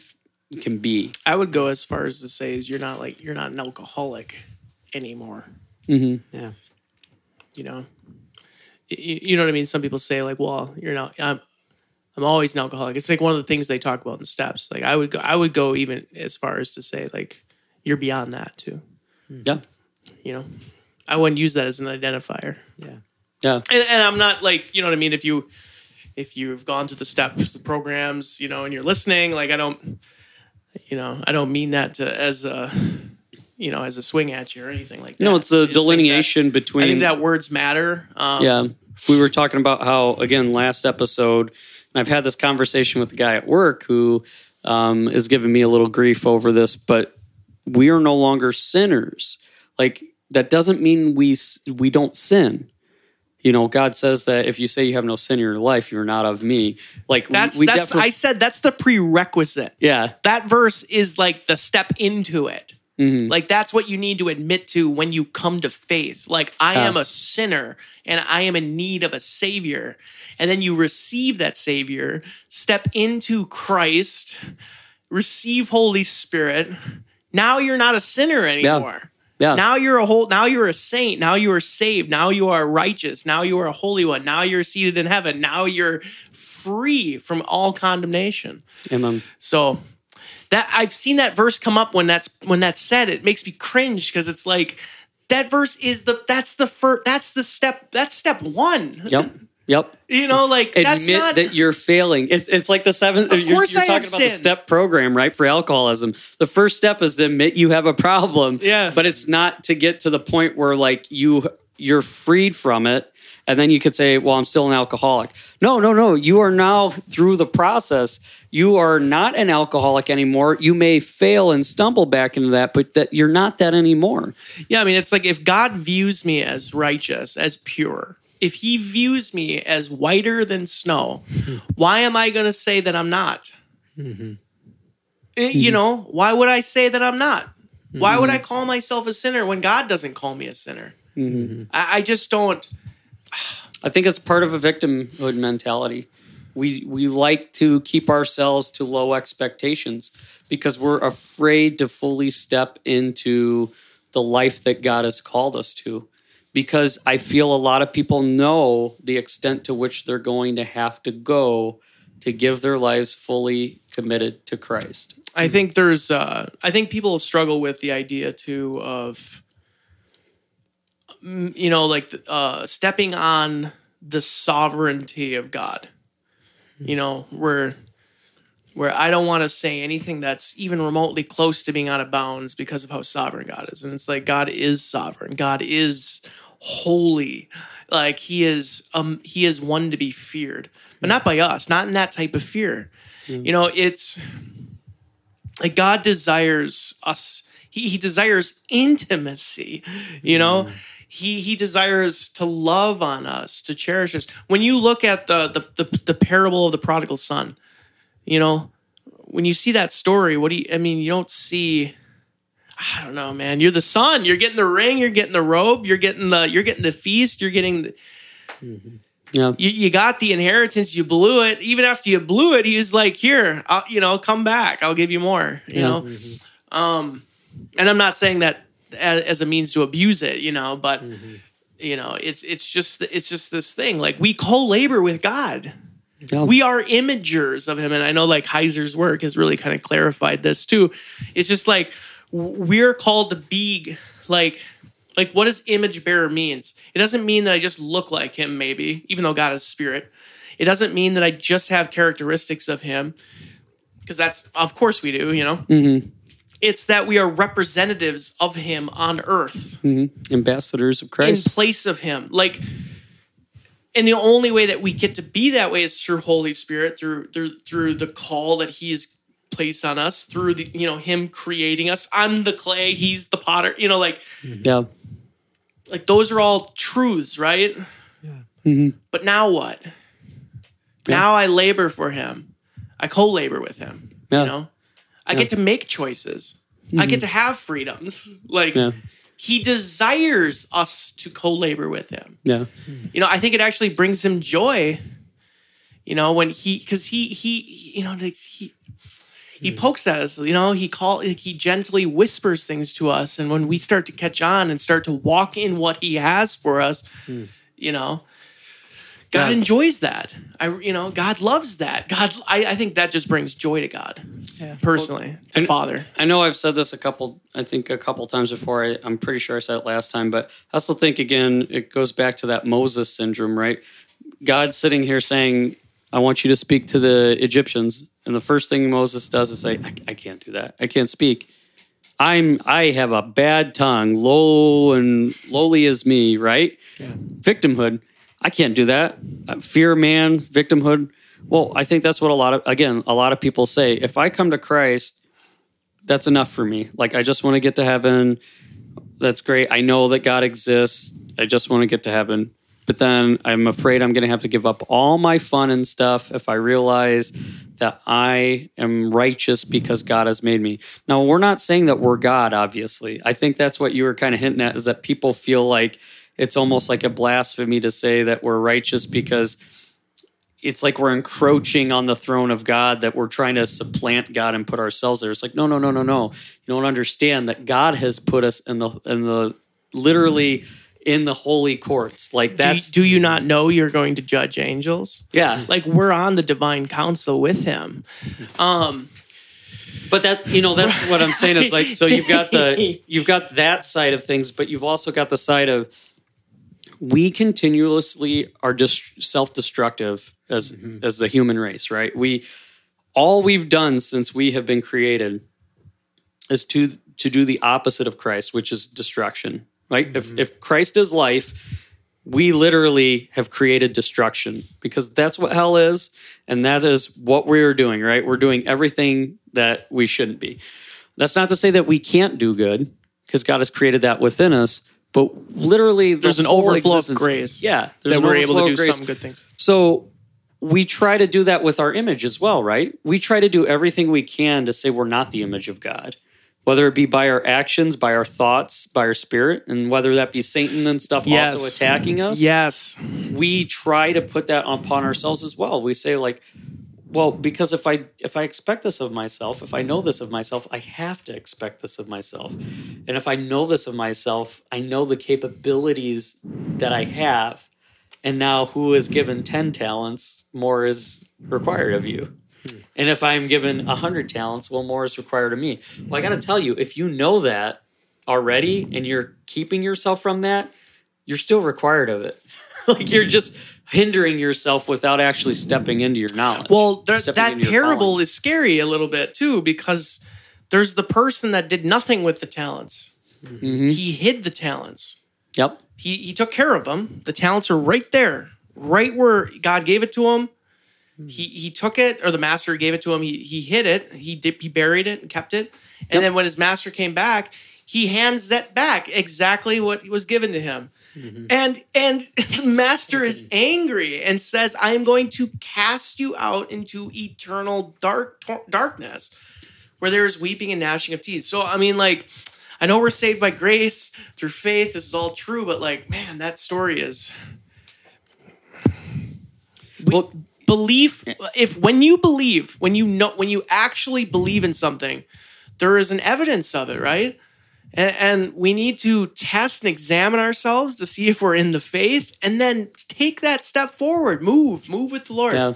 [SPEAKER 1] can be
[SPEAKER 2] I would go as far as to say is you're not like you're not an alcoholic anymore.
[SPEAKER 1] mm-hmm.
[SPEAKER 3] Yeah.
[SPEAKER 2] You know, you, you know what I mean. Some people say like, "Well, you're not." I'm I'm always an alcoholic. It's like one of the things they talk about in the steps. Like I would go, I would go even as far as to say like you're beyond that too.
[SPEAKER 1] yeah
[SPEAKER 2] You know, I wouldn't use that as an identifier.
[SPEAKER 3] Yeah.
[SPEAKER 1] yeah
[SPEAKER 2] and, and I'm not like you know what I mean. If you if you've gone through the steps, the programs, you know, and you're listening, like I don't, you know, I don't mean that to, as a you know as a swing at you or anything like that.
[SPEAKER 1] no it's
[SPEAKER 2] I
[SPEAKER 1] the delineation
[SPEAKER 2] that-
[SPEAKER 1] between
[SPEAKER 2] I think that words matter. Um,
[SPEAKER 1] Yeah. We were talking about how, again, last episode, and I've had this conversation with the guy at work who um, is giving me a little grief over this, but we are no longer sinners. Like, that doesn't mean we we don't sin. You know, God says that if you say you have no sin in your life, you're not of me. Like
[SPEAKER 2] That's
[SPEAKER 1] we,
[SPEAKER 2] that's
[SPEAKER 1] definitely-
[SPEAKER 2] I said that's the prerequisite.
[SPEAKER 1] yeah,
[SPEAKER 2] That verse is like the step into it.
[SPEAKER 1] Mm-hmm.
[SPEAKER 2] Like that's what you need to admit to when you come to faith. Like I
[SPEAKER 1] Yeah.
[SPEAKER 2] am a sinner and I am in need of a savior. And then you receive that savior, step into Christ, receive Holy Spirit. Now you're not a sinner anymore.
[SPEAKER 1] yeah.
[SPEAKER 2] Now you're a whole now you're a saint. Now you are saved. Now you are righteous. Now you are a holy one. Now you're seated in heaven. Now you're free from all condemnation.
[SPEAKER 1] Amen.
[SPEAKER 2] So that I've seen that verse come up when that's when that's said. It makes me cringe because it's like that verse is the that's the first that's the step that's step one.
[SPEAKER 1] Yep. Yep.
[SPEAKER 2] You know, like that's
[SPEAKER 1] admit
[SPEAKER 2] not
[SPEAKER 1] that you're failing. It's it's like the seventh.
[SPEAKER 2] Of
[SPEAKER 1] you're,
[SPEAKER 2] course
[SPEAKER 1] you're
[SPEAKER 2] I
[SPEAKER 1] talking about the step program, right? For alcoholism, the first step is to admit you have a problem.
[SPEAKER 2] Yeah.
[SPEAKER 1] but it's not to get to the point where like you you're freed from it, and then you could say, "Well, I'm still an alcoholic." No, no, no. You are now through the process. You are not an alcoholic anymore. You may fail and stumble back into that, but that you're not that anymore.
[SPEAKER 2] Yeah, I mean, it's like if God views me as righteous, as pure, if He views me as whiter than snow, why am I going to say that I'm not? Eh, You mm-hmm. know, why would I say that I'm not? Why would I mm-hmm. call myself a sinner when God doesn't call me a sinner? Mm-hmm. I, I just don't.
[SPEAKER 1] I think it's part of a victimhood mentality. We we like to keep ourselves to low expectations because we're afraid to fully step into the life that God has called us to. Because I feel a lot of people know the extent to which they're going to have to go to give their lives fully committed to Christ.
[SPEAKER 2] I think there's. Uh, I think people struggle with the idea too of, you know, like uh, stepping on the sovereignty of God. You know, where where I don't want to say anything that's even remotely close to being out of bounds because of how sovereign God is. And it's like God is sovereign. God is holy. Like he is um he is one to be feared. But not by us, not in that type of fear. You know, it's like God desires us. He, he desires intimacy, you know? He he desires to love on us, to cherish us. When you look at the the the, the parable of the prodigal son, you know, when you see that story, what do you I mean, you don't see I don't know, man. You're the son. You're getting the ring. You're getting the robe. You're getting the. You're getting the feast. You're getting. The,
[SPEAKER 1] Yeah.
[SPEAKER 2] you, you got the inheritance. You blew it. Even after you blew it, he was like, "Here, I'll, you know, come back. I'll give you more." You
[SPEAKER 1] Yeah.
[SPEAKER 2] know, um, and I'm not saying that as, as a means to abuse it. You know, but you know, it's it's just it's just this thing. Like we co-labor with God.
[SPEAKER 1] Yeah.
[SPEAKER 2] We are imagers of Him, and I know like Heiser's work has really kind of clarified this too. It's just like we're called to be like Like, what does image bearer means? It doesn't mean that I just look like him, maybe, even though God is spirit. It doesn't mean that I just have characteristics of him, because that's, of course, we do, you know?
[SPEAKER 1] Mm-hmm.
[SPEAKER 2] It's that we are representatives of him on earth
[SPEAKER 1] Mm-hmm. Ambassadors of Christ.
[SPEAKER 2] in place of him. Like, and the only way that we get to be that way is through Holy Spirit, through through through the call that He has placed on us, through the you know Him creating us. I'm the clay, He's the potter. You know, like
[SPEAKER 1] yeah.
[SPEAKER 2] like those are all truths, right?
[SPEAKER 1] Mhm.
[SPEAKER 2] But now what? Now I labor for Him. I co-labor with Him.
[SPEAKER 1] Yeah.
[SPEAKER 2] You know, I get to make choices. I get mm-hmm. to have freedoms. Like
[SPEAKER 1] Yeah.
[SPEAKER 2] He desires us to co-labor with Him
[SPEAKER 1] Yeah.
[SPEAKER 2] you know i think it actually brings him joy you know when he because he he you know like he he hmm. pokes at us you know he call he gently whispers things to us and when we start to catch on and start to walk in what he has for us hmm. you know god
[SPEAKER 1] Yeah.
[SPEAKER 2] enjoys that i you know god loves that god i, I think that just brings joy to god
[SPEAKER 3] Yeah.
[SPEAKER 2] personally to
[SPEAKER 1] and-
[SPEAKER 2] father
[SPEAKER 1] I know I've said this a couple, I think a couple times before. I, I'm pretty sure I said it last time, but I also think again, it goes back to that Moses syndrome, right? God sitting here saying, I want you to speak to the Egyptians. And the first thing Moses does is say, I, I can't do that. I can't speak. I'm I have a bad tongue, low and lowly as me, right? Victimhood. I can't do that. Uh, Fear man, victimhood. Well, I think that's what a lot of again, a lot of people say. If I come to Christ, that's enough for me. Like I just want to get to heaven. That's great. I know that God exists. I just want to get to heaven. But then I'm afraid I'm going to have to give up all my fun and stuff if I realize that I am righteous because God has made me. Now, we're not saying that we're God, obviously. I think that's what you were kind of hinting at is that people feel like it's almost like a blasphemy to say that we're righteous because it's like we're encroaching on the throne of God, that we're trying to supplant God and put ourselves there. It's like, no, no, no, no, no. You don't understand that God has put us in the in the literally in the holy courts. Like
[SPEAKER 2] do, you-
[SPEAKER 1] that's
[SPEAKER 2] do you not know you're going to judge angels
[SPEAKER 1] yeah.
[SPEAKER 2] like we're on the divine council with him um
[SPEAKER 1] But that you know that's what I'm saying is like so you've got the you've got that side of things, but you've also got the side of we continuously are just self-destructive as mm-hmm. as the human race, right? We all we've done since we have been created is to to do the opposite of Christ, which is destruction. Right? If mm-hmm. if Christ is life, we literally have created destruction because that's what hell is and that is what we're doing right we're doing everything that we shouldn't be that's not to say that we can't do good because god has created that within us but literally the
[SPEAKER 2] There's an overflow of grace
[SPEAKER 1] yeah there's
[SPEAKER 2] that we're able to do
[SPEAKER 1] grace.
[SPEAKER 2] some good things
[SPEAKER 1] So we try to do that with our image as well, right? We try to do everything we can to say we're not the image of God, whether it be by our actions, by our thoughts, by our spirit, and whether that be Satan and stuff also attacking us.
[SPEAKER 2] yes
[SPEAKER 1] We try to put that upon ourselves as well. We say like, well, because if I if I expect this of myself, if I know this of myself, I have to expect this of myself. And if I know this of myself, I know the capabilities that I have. And now who is given 10 talents, more is required of you. Hmm. And if I'm given 100 talents, well, more is required of me. Well, I got to tell you, if you know that already and you're keeping yourself from that, you're still required of it. like you're hmm. just hindering yourself without actually stepping into your knowledge.
[SPEAKER 2] well there, that parable is scary a little bit too because there's the person that did nothing with the talents
[SPEAKER 1] Mhm.
[SPEAKER 2] he hid the talents
[SPEAKER 1] Yep.
[SPEAKER 2] he, he took care of them the talents are right there right where god gave it to him he he took it or the master gave it to him he he hid it he did he buried it and kept it and
[SPEAKER 1] Yep.
[SPEAKER 2] then when his master came back he hands that back exactly what was given to him Mm-hmm. and and the master is angry and says i am going to cast you out into eternal dark darkness where there is weeping and gnashing of teeth. So i mean like i know we're saved by grace through faith this is all true but like man that story is
[SPEAKER 1] Well,
[SPEAKER 2] belief if when you believe when you know when you actually believe in something there is an evidence of it right and, and we need to test and examine ourselves to see if we're in the faith and then take that step forward move move with the lord
[SPEAKER 1] yeah.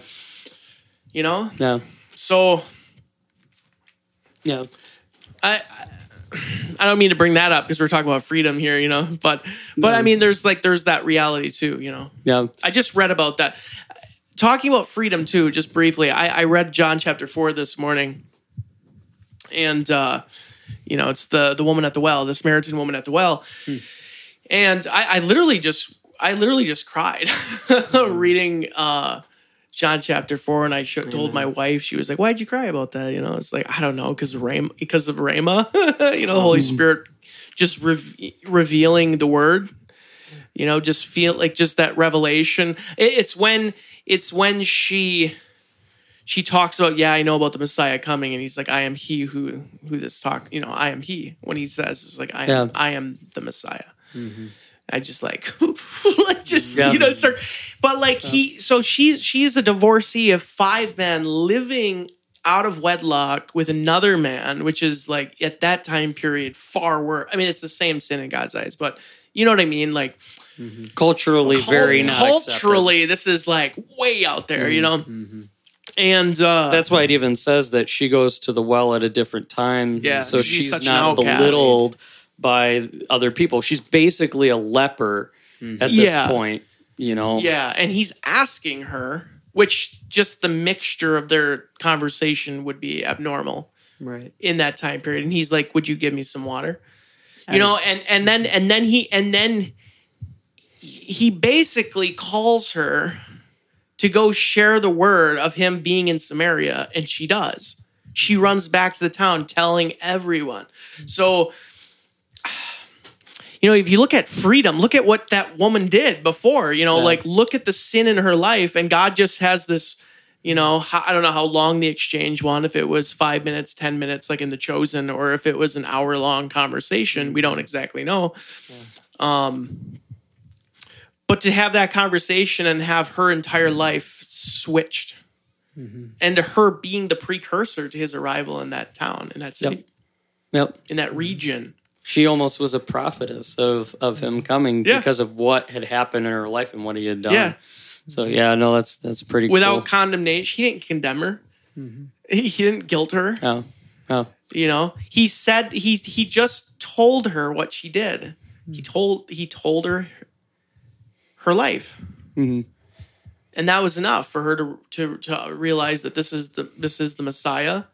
[SPEAKER 2] you know
[SPEAKER 1] Yeah.
[SPEAKER 2] so
[SPEAKER 1] Yeah.
[SPEAKER 2] I, I don't mean to bring that up because we're talking about freedom here, you know. But but I mean, there's like there's that reality too, you know.
[SPEAKER 1] Yeah.
[SPEAKER 2] I just read about that. Talking about freedom too, just briefly. I, I read John chapter four this morning, and uh, you know, it's the the woman at the well, the Samaritan woman at the well, and I, I literally just I literally just cried reading uh, John chapter four, and I sh- told my wife. She was like, "Why'd you cry about that?" You know, it's like I don't know, because Ram because of Rhema, you know, the Holy Spirit just re- revealing the word you know just feel like just that revelation. It- it's when it's when she she talks about yeah i know about the messiah coming and he's like i am he who who this talk you know i am he. When he says it's like i am
[SPEAKER 1] Yeah.
[SPEAKER 2] i am the messiah. Mm-hmm. I just like like just
[SPEAKER 1] Yeah.
[SPEAKER 2] you know start but like he so she's she's a divorcee of five men living out of wedlock with another man which is like at that time period far worse i mean it's the same sin in god's eyes but you know what i mean? Like mm-hmm.
[SPEAKER 1] Culturally, very not accepted.
[SPEAKER 2] culturally this is like way out there you mm-hmm. know and uh
[SPEAKER 1] That's why it even says that she goes to the well at a different time.
[SPEAKER 2] Yeah,
[SPEAKER 1] So
[SPEAKER 2] she's
[SPEAKER 1] she's, not belittled by other people. She's basically a leper at this
[SPEAKER 2] Yeah.
[SPEAKER 1] point, you know?
[SPEAKER 2] yeah and he's asking her which just the mixture of their conversation would be abnormal
[SPEAKER 3] Right.
[SPEAKER 2] in that time period and he's like would you give me some water you know and and then and then he and then he basically calls her to go share the word of him being in Samaria and she does. She runs back to the town telling everyone. So you know if you look at freedom look at what that woman did before you know
[SPEAKER 1] Yeah.
[SPEAKER 2] like look at the sin in her life and god just has this you know i don't know how long the exchange went if it was five minutes ten minutes like in the chosen or if it was an hour long conversation we don't exactly know. Um but to have that conversation and have her entire mm-hmm. life switched mm-hmm. and to her being the precursor to his arrival in that town in that city
[SPEAKER 1] Yep.
[SPEAKER 2] in that region mm-hmm.
[SPEAKER 1] She almost was a prophetess of, of him coming
[SPEAKER 2] Yeah.
[SPEAKER 1] because of what had happened in her life and what he had done.
[SPEAKER 2] Yeah.
[SPEAKER 1] So yeah, no, that's that's pretty
[SPEAKER 2] without
[SPEAKER 1] cool.
[SPEAKER 2] condemnation he didn't condemn her he, he didn't guilt her
[SPEAKER 1] Oh. Oh.
[SPEAKER 2] you know he said he he just told her what she did he told he told her her life
[SPEAKER 1] Mhm.
[SPEAKER 2] and that was enough for her to to to realize that this is the this is the messiah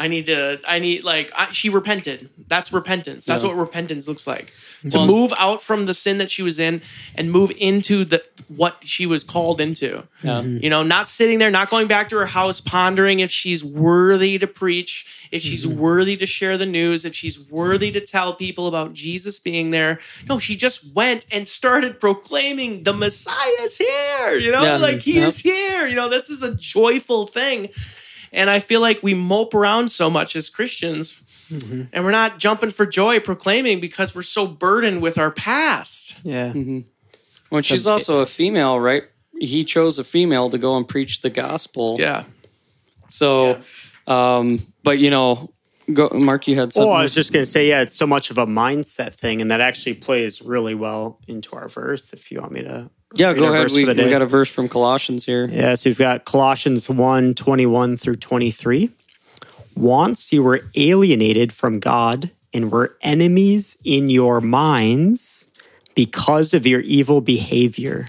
[SPEAKER 2] i need to i need like I, she repented that's repentance that's
[SPEAKER 1] Yeah.
[SPEAKER 2] what repentance looks like to move out from the sin that she was in and move into the what she was called into
[SPEAKER 1] Yeah. Mm-hmm.
[SPEAKER 2] you know, not sitting there, not going back to her house, pondering if she's worthy to preach, if she's mm-hmm. worthy to share the news, if she's worthy to tell people about Jesus being there. No, she just went and started proclaiming the Messiah's here, you know,
[SPEAKER 1] Yeah.
[SPEAKER 2] like he
[SPEAKER 1] Yep.
[SPEAKER 2] is here. You know, this is a joyful thing. And I feel like we mope around so much as Christians. And we're not jumping for joy proclaiming because we're so burdened with our past.
[SPEAKER 3] Yeah.
[SPEAKER 1] Well, she's also a female, right? He chose a female to go and preach the gospel.
[SPEAKER 2] Yeah.
[SPEAKER 1] So, um, but you know, go, Mark, you had something.
[SPEAKER 3] Oh, I was just going to say, yeah, it's so much of a mindset thing, and that actually plays really well into our verse. If you want me to,
[SPEAKER 1] yeah, go ahead. We, we got a verse from Colossians here.
[SPEAKER 3] Yeah, so we've got Colossians 1 21 through 23. Once you were alienated from God and were enemies in your minds because of your evil behavior.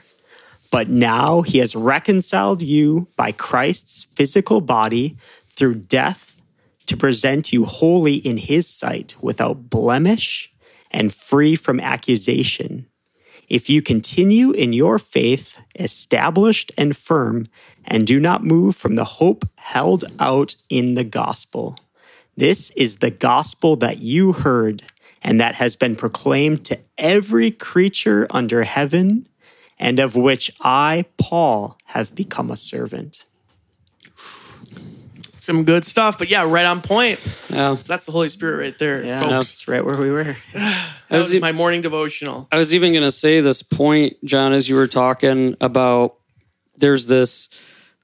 [SPEAKER 3] But now he has reconciled you by Christ's physical body through death to present you holy in his sight without blemish and free from accusation if you continue in your faith, established and firm, and do not move from the hope held out in the gospel. This is the gospel that you heard and that has been proclaimed to every creature under heaven, and of which I, Paul, have become a servant.
[SPEAKER 2] Some good stuff, but yeah, right on point.
[SPEAKER 1] Yeah.
[SPEAKER 2] That's the Holy Spirit right there.
[SPEAKER 3] Yeah,
[SPEAKER 2] folks.
[SPEAKER 3] that's right where we were.
[SPEAKER 2] That
[SPEAKER 1] was
[SPEAKER 2] was
[SPEAKER 1] e-
[SPEAKER 2] my morning devotional.
[SPEAKER 1] I was even going to say this point, John, as you were talking about there's this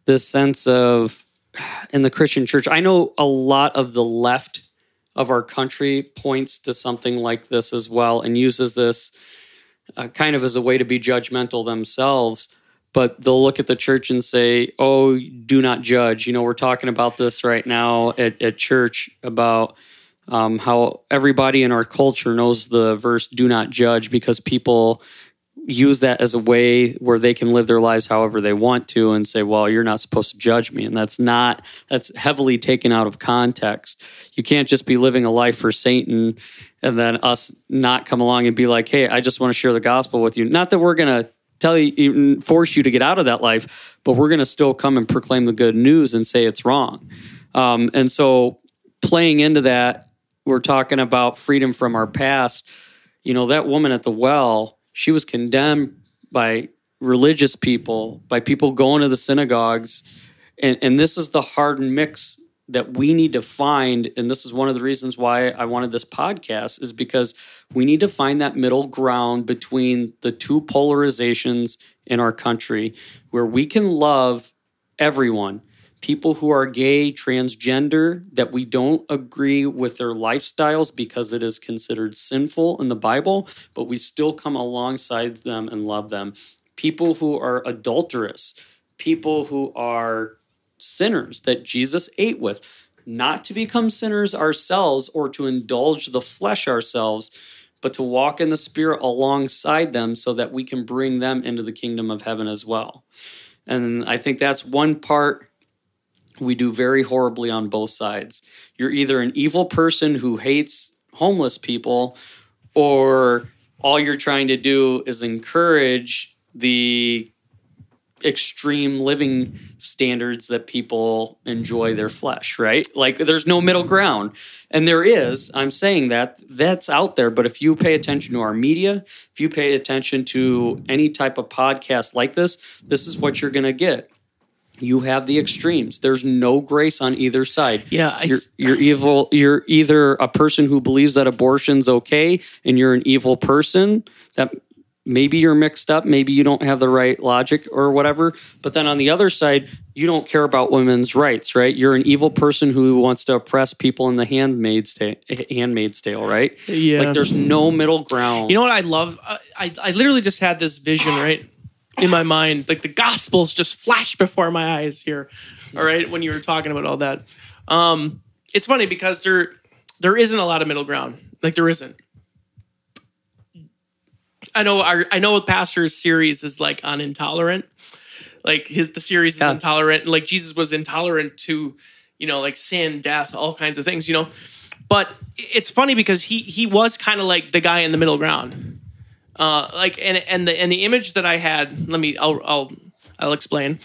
[SPEAKER 1] this sense of in the Christian church. I know a lot of the left of our country points to something like this as well and uses this uh, kind of as a way to be judgmental themselves. But they'll look at the church and say, "Oh, do not judge." You know, we're talking about this right now at, at church about um, how everybody in our culture knows the verse "Do not judge" because people use that as a way where they can live their lives however they want to and say well you're not supposed to judge me. And that's not that's heavily taken out of context. You can't just be living a life for satan and then us not come along and be like hey i just want to share the gospel with you. Not that we're going to tell you force you to get out of that life but we're going to still come and proclaim the good news and say it's wrong um, and so playing into that we're talking about freedom from our past you know that woman at the well she was condemned by religious people, by people going to the synagogues. And, and this is the hardened mix that we need to find. And this is one of the reasons why I wanted this podcast, is because we need to find that middle ground between the two polarizations in our country where we can love everyone people who are gay, transgender, that we don't agree with their lifestyles because it is considered sinful in the Bible, but we still come alongside them and love them. People who are adulterous, people who are sinners that Jesus ate with, not to become sinners ourselves or to indulge the flesh ourselves, but to walk in the Spirit alongside them so that we can bring them into the kingdom of heaven as well. And I think that's one part we do very horribly on both sides. You're either an evil person who hates homeless people, or all you're trying to do is encourage the extreme living standards that people enjoy their flesh, right? Like there's no middle ground. And there is, I'm saying that that's out there, but if you pay attention to our media, if you pay attention to any type of podcast like this, this is what you're going to get you have the extremes. There's no grace on either side.
[SPEAKER 2] Yeah, I,
[SPEAKER 1] you're, you're evil. You're either a person who believes that abortion's okay, and you're an evil person. That maybe you're mixed up. Maybe you don't have the right logic or whatever. But then on the other side, you don't care about women's rights, right? You're an evil person who wants to oppress people in the handmaid's tale. Handmaid's tale, right?
[SPEAKER 2] Yeah.
[SPEAKER 1] Like there's no middle ground.
[SPEAKER 2] You know what I love? I I literally just had this vision, right? in my mind, like the gospels just flashed before my eyes here. All right, when you were talking about all that, um, it's funny because there there isn't a lot of middle ground. Like there isn't. I know our I know pastor's series is like on intolerant. Like his the series is yeah. intolerant. Like Jesus was intolerant to, you know, like sin, death, all kinds of things, you know. But it's funny because he he was kind of like the guy in the middle ground uh, like and and the and the image that I had, let me I'll I'll I'll explain.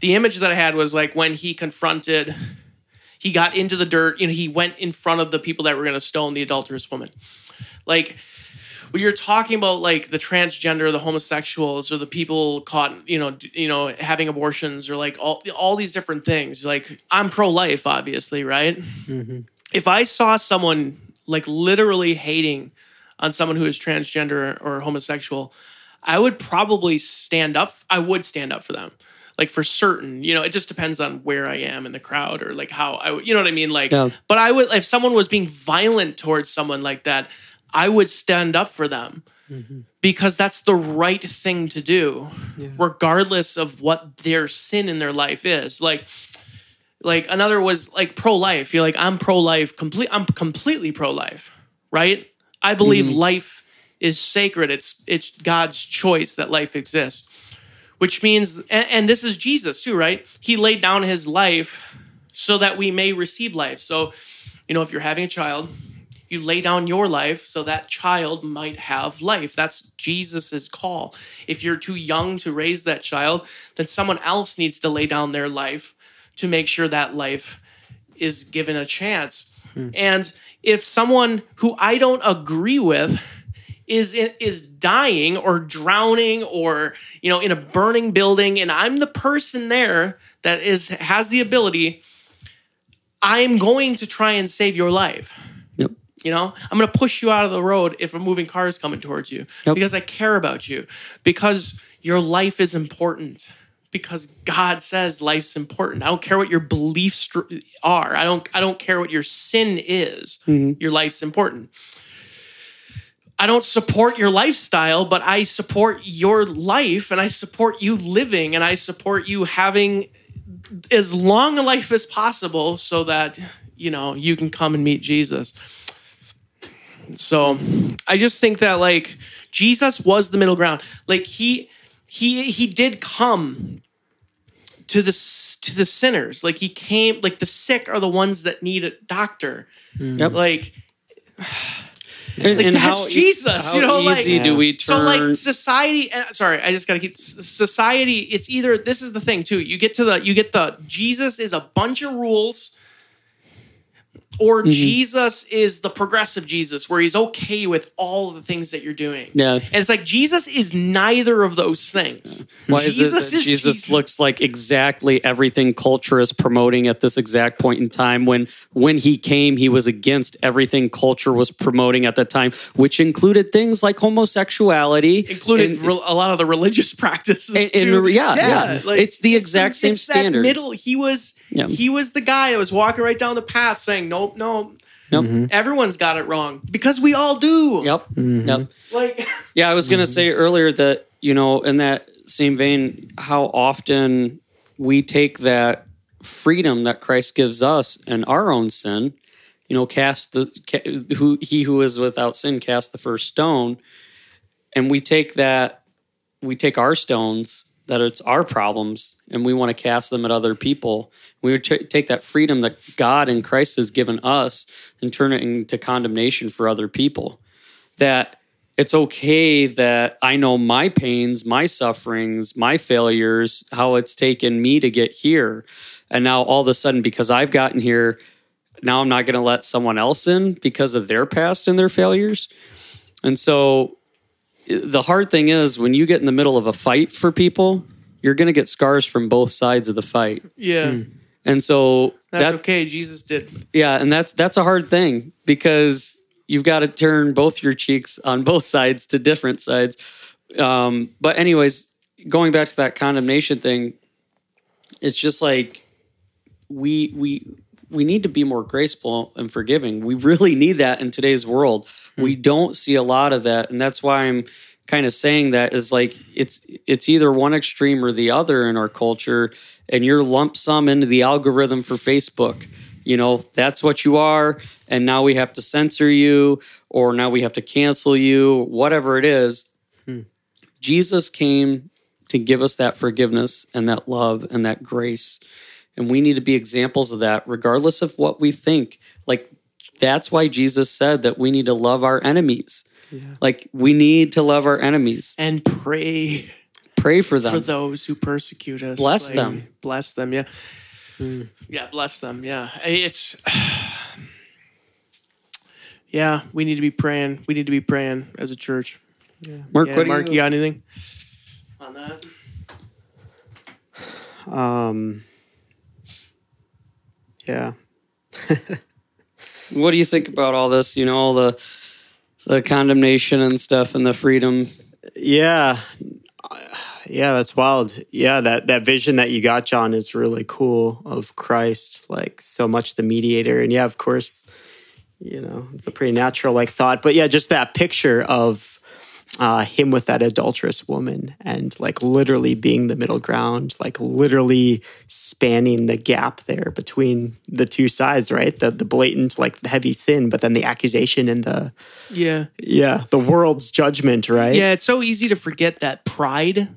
[SPEAKER 2] The image that I had was like when he confronted he got into the dirt, you know, he went in front of the people that were going to stone the adulterous woman. Like when you're talking about like the transgender, the homosexuals, or the people caught, you know, you know, having abortions, or like all all these different things. Like I'm pro-life, obviously, right? Mm-hmm. If I saw someone like literally hating on someone who is transgender or homosexual, I would probably stand up. I would stand up for them. Like for certain, you know, it just depends on where I am in the crowd or like how I, you know what I mean? Like, yeah. but I would, if someone was being violent towards someone like that, I would stand up for them mm-hmm. because that's the right thing to do, yeah. regardless of what their sin in their life is. Like, like another was like pro life. You're like, I'm pro life, complete, I'm completely pro life, right? I believe mm. life is sacred. It's it's God's choice that life exists. Which means and, and this is Jesus too, right? He laid down his life so that we may receive life. So, you know, if you're having a child, you lay down your life so that child might have life. That's Jesus's call. If you're too young to raise that child, then someone else needs to lay down their life to make sure that life is given a chance. Hmm. And if someone who I don't agree with is is dying or drowning or you know in a burning building and I'm the person there that is has the ability I'm going to try and save your life. You know, I'm going to push you out of the road if a moving car is coming towards you yep. because I care about you because your life is important because God says life's important. I don't care what your beliefs are. I don't I don't care what your sin is. Mm-hmm. Your life's important. I don't support your lifestyle, but I support your life and I support you living and I support you having as long a life as possible so that you know you can come and meet Jesus. So I just think that like Jesus was the middle ground. Like he he he did come to the to the sinners. Like he came like the sick are the ones that need a doctor. Mm.
[SPEAKER 1] Yep.
[SPEAKER 2] Like
[SPEAKER 1] and,
[SPEAKER 2] like
[SPEAKER 1] and
[SPEAKER 2] that's
[SPEAKER 1] how,
[SPEAKER 2] Jesus,
[SPEAKER 1] how
[SPEAKER 2] you know, like-
[SPEAKER 1] easy do we turn?
[SPEAKER 2] so like society and sorry, I just got to keep society it's either this is the thing too. You get to the you get the Jesus is a bunch of rules or
[SPEAKER 1] Mm-hmm.
[SPEAKER 2] Jesus is the progressive Jesus where he's okay with all of the things that you're doing.
[SPEAKER 1] yeah.
[SPEAKER 2] And it's like Jesus is neither of those things.
[SPEAKER 1] Why is it
[SPEAKER 2] Jesus
[SPEAKER 1] that
[SPEAKER 2] is
[SPEAKER 1] Jesus
[SPEAKER 2] Jesus.
[SPEAKER 1] looks like exactly everything culture is promoting at this exact point in time? When when he came, he was against everything culture was promoting at that time, which included things like homosexuality,
[SPEAKER 2] included
[SPEAKER 1] and-
[SPEAKER 2] re- a lot of the religious practices
[SPEAKER 1] And- and
[SPEAKER 2] too.
[SPEAKER 1] yeah, yeah. It's the exact same
[SPEAKER 2] it's that
[SPEAKER 1] standards.
[SPEAKER 2] middle, he was
[SPEAKER 1] Yeah.
[SPEAKER 2] he was the guy that was walking right down the path saying, "Nope, no,
[SPEAKER 1] Yep. Mm-hmm.
[SPEAKER 2] everyone's got it wrong because we all do."
[SPEAKER 1] Yep. Mm-hmm. Yep.
[SPEAKER 2] Like,
[SPEAKER 1] Yeah, I was going to mm-hmm. say earlier that, you know, in that same vein, how often we take that freedom that Christ gives us and our own sin, you know, cast the, ca- who he who is without sin cast the first stone. And we take that, we take our stones, that it's our problems, and we want to cast them at other people. We would t- take that freedom that God and Christ has given us and turn it into condemnation for other people. That it's okay that I know my pains, my sufferings, my failures, how it's taken me to get here. And now all of a sudden, because I've gotten here, now I'm not going to let someone else in because of their past and their failures. And so the hard thing is when you get in the middle of a fight for people, you're going to get scars from both sides of the fight.
[SPEAKER 2] yeah,
[SPEAKER 1] And so
[SPEAKER 2] that's
[SPEAKER 1] that,
[SPEAKER 2] okay. Jesus did.
[SPEAKER 1] yeah, and that's that's a hard thing because you've got to turn both your cheeks on both sides to different sides. Um, but anyways, going back to that condemnation thing, it's just like we we we need to be more graceful and forgiving. We really need that in today's world. We don't see a lot of that, and that's why I'm kind of saying that is like it's it's either one extreme or the other in our culture, and you're lump sum into the algorithm for Facebook. You know, that's what you are, and now we have to censor you, or now we have to cancel you, whatever it is. Hmm. Jesus came to give us that forgiveness and that love and that grace. And we need to be examples of that, regardless of what we think. Like, that's why Jesus said that we need to love our enemies. Like, we need to love our enemies,
[SPEAKER 2] And pray
[SPEAKER 1] pray for them.
[SPEAKER 2] for those who persecute us.
[SPEAKER 1] Bless
[SPEAKER 2] Like,
[SPEAKER 1] them.
[SPEAKER 2] Bless them. Yeah. Yeah, bless them. Yeah. It's Yeah, we need to be praying. We need to be praying as a church.
[SPEAKER 1] Mark,
[SPEAKER 2] Yeah,
[SPEAKER 1] what do
[SPEAKER 2] Mark,
[SPEAKER 1] you,
[SPEAKER 2] you got anything on that?
[SPEAKER 3] Um, yeah.
[SPEAKER 1] what do you think about all this? You know, all the the condemnation and stuff and the freedom.
[SPEAKER 3] Yeah. Yeah, that's wild. Yeah, that that vision that you got, John, is really cool of Christ, like so much the mediator. And yeah, of course, you know, it's a pretty natural like thought. But yeah, just that picture of uh, him with that adulterous woman and like literally being the middle ground, like literally spanning the gap there between the two sides, right? The the blatant like heavy sin, but then the accusation and the
[SPEAKER 2] Yeah.
[SPEAKER 3] yeah, the world's judgment, right?
[SPEAKER 2] Yeah, it's so easy to forget that pride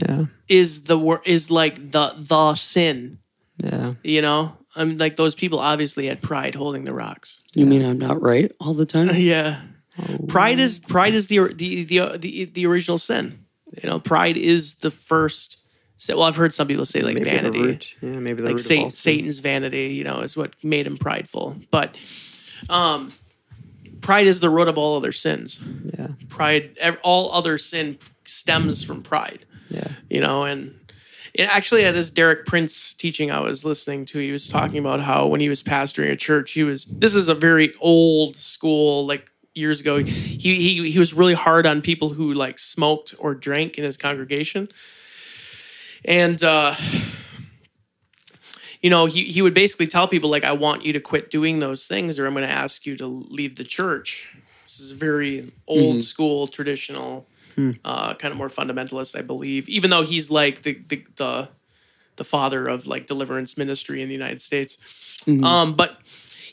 [SPEAKER 3] Yeah.
[SPEAKER 2] is the wor- is like the the sin,
[SPEAKER 3] Yeah.
[SPEAKER 2] you know? I'm like those people obviously had pride holding the rocks.
[SPEAKER 1] You mean I'm not right all the time?
[SPEAKER 2] Yeah.
[SPEAKER 1] Oh.
[SPEAKER 2] Pride is pride is the the the the, the original sin. You know, pride is the first sin. Well, I've heard some people say like
[SPEAKER 3] maybe
[SPEAKER 2] vanity.
[SPEAKER 3] Yeah, maybe the
[SPEAKER 2] like
[SPEAKER 3] root of
[SPEAKER 2] Satan,
[SPEAKER 3] all sin.
[SPEAKER 2] Satan's vanity, you know, is what made him prideful. But um pride is the root of all other sins.
[SPEAKER 3] Yeah.
[SPEAKER 2] Pride all other sin stems from pride.
[SPEAKER 3] Yeah.
[SPEAKER 2] you know and it actually at this derek prince teaching i was listening to he was talking about how when he was pastoring a church he was this is a very old school like years ago he he, he was really hard on people who like smoked or drank in his congregation. And uh you know he, he would basically tell people like i want you to quit doing those things or i'm going to ask you to leave the church. This is very old school traditional uh, kind of more fundamentalist, I believe. Even though he's like the the the, the father of like deliverance ministry in the United States, um, but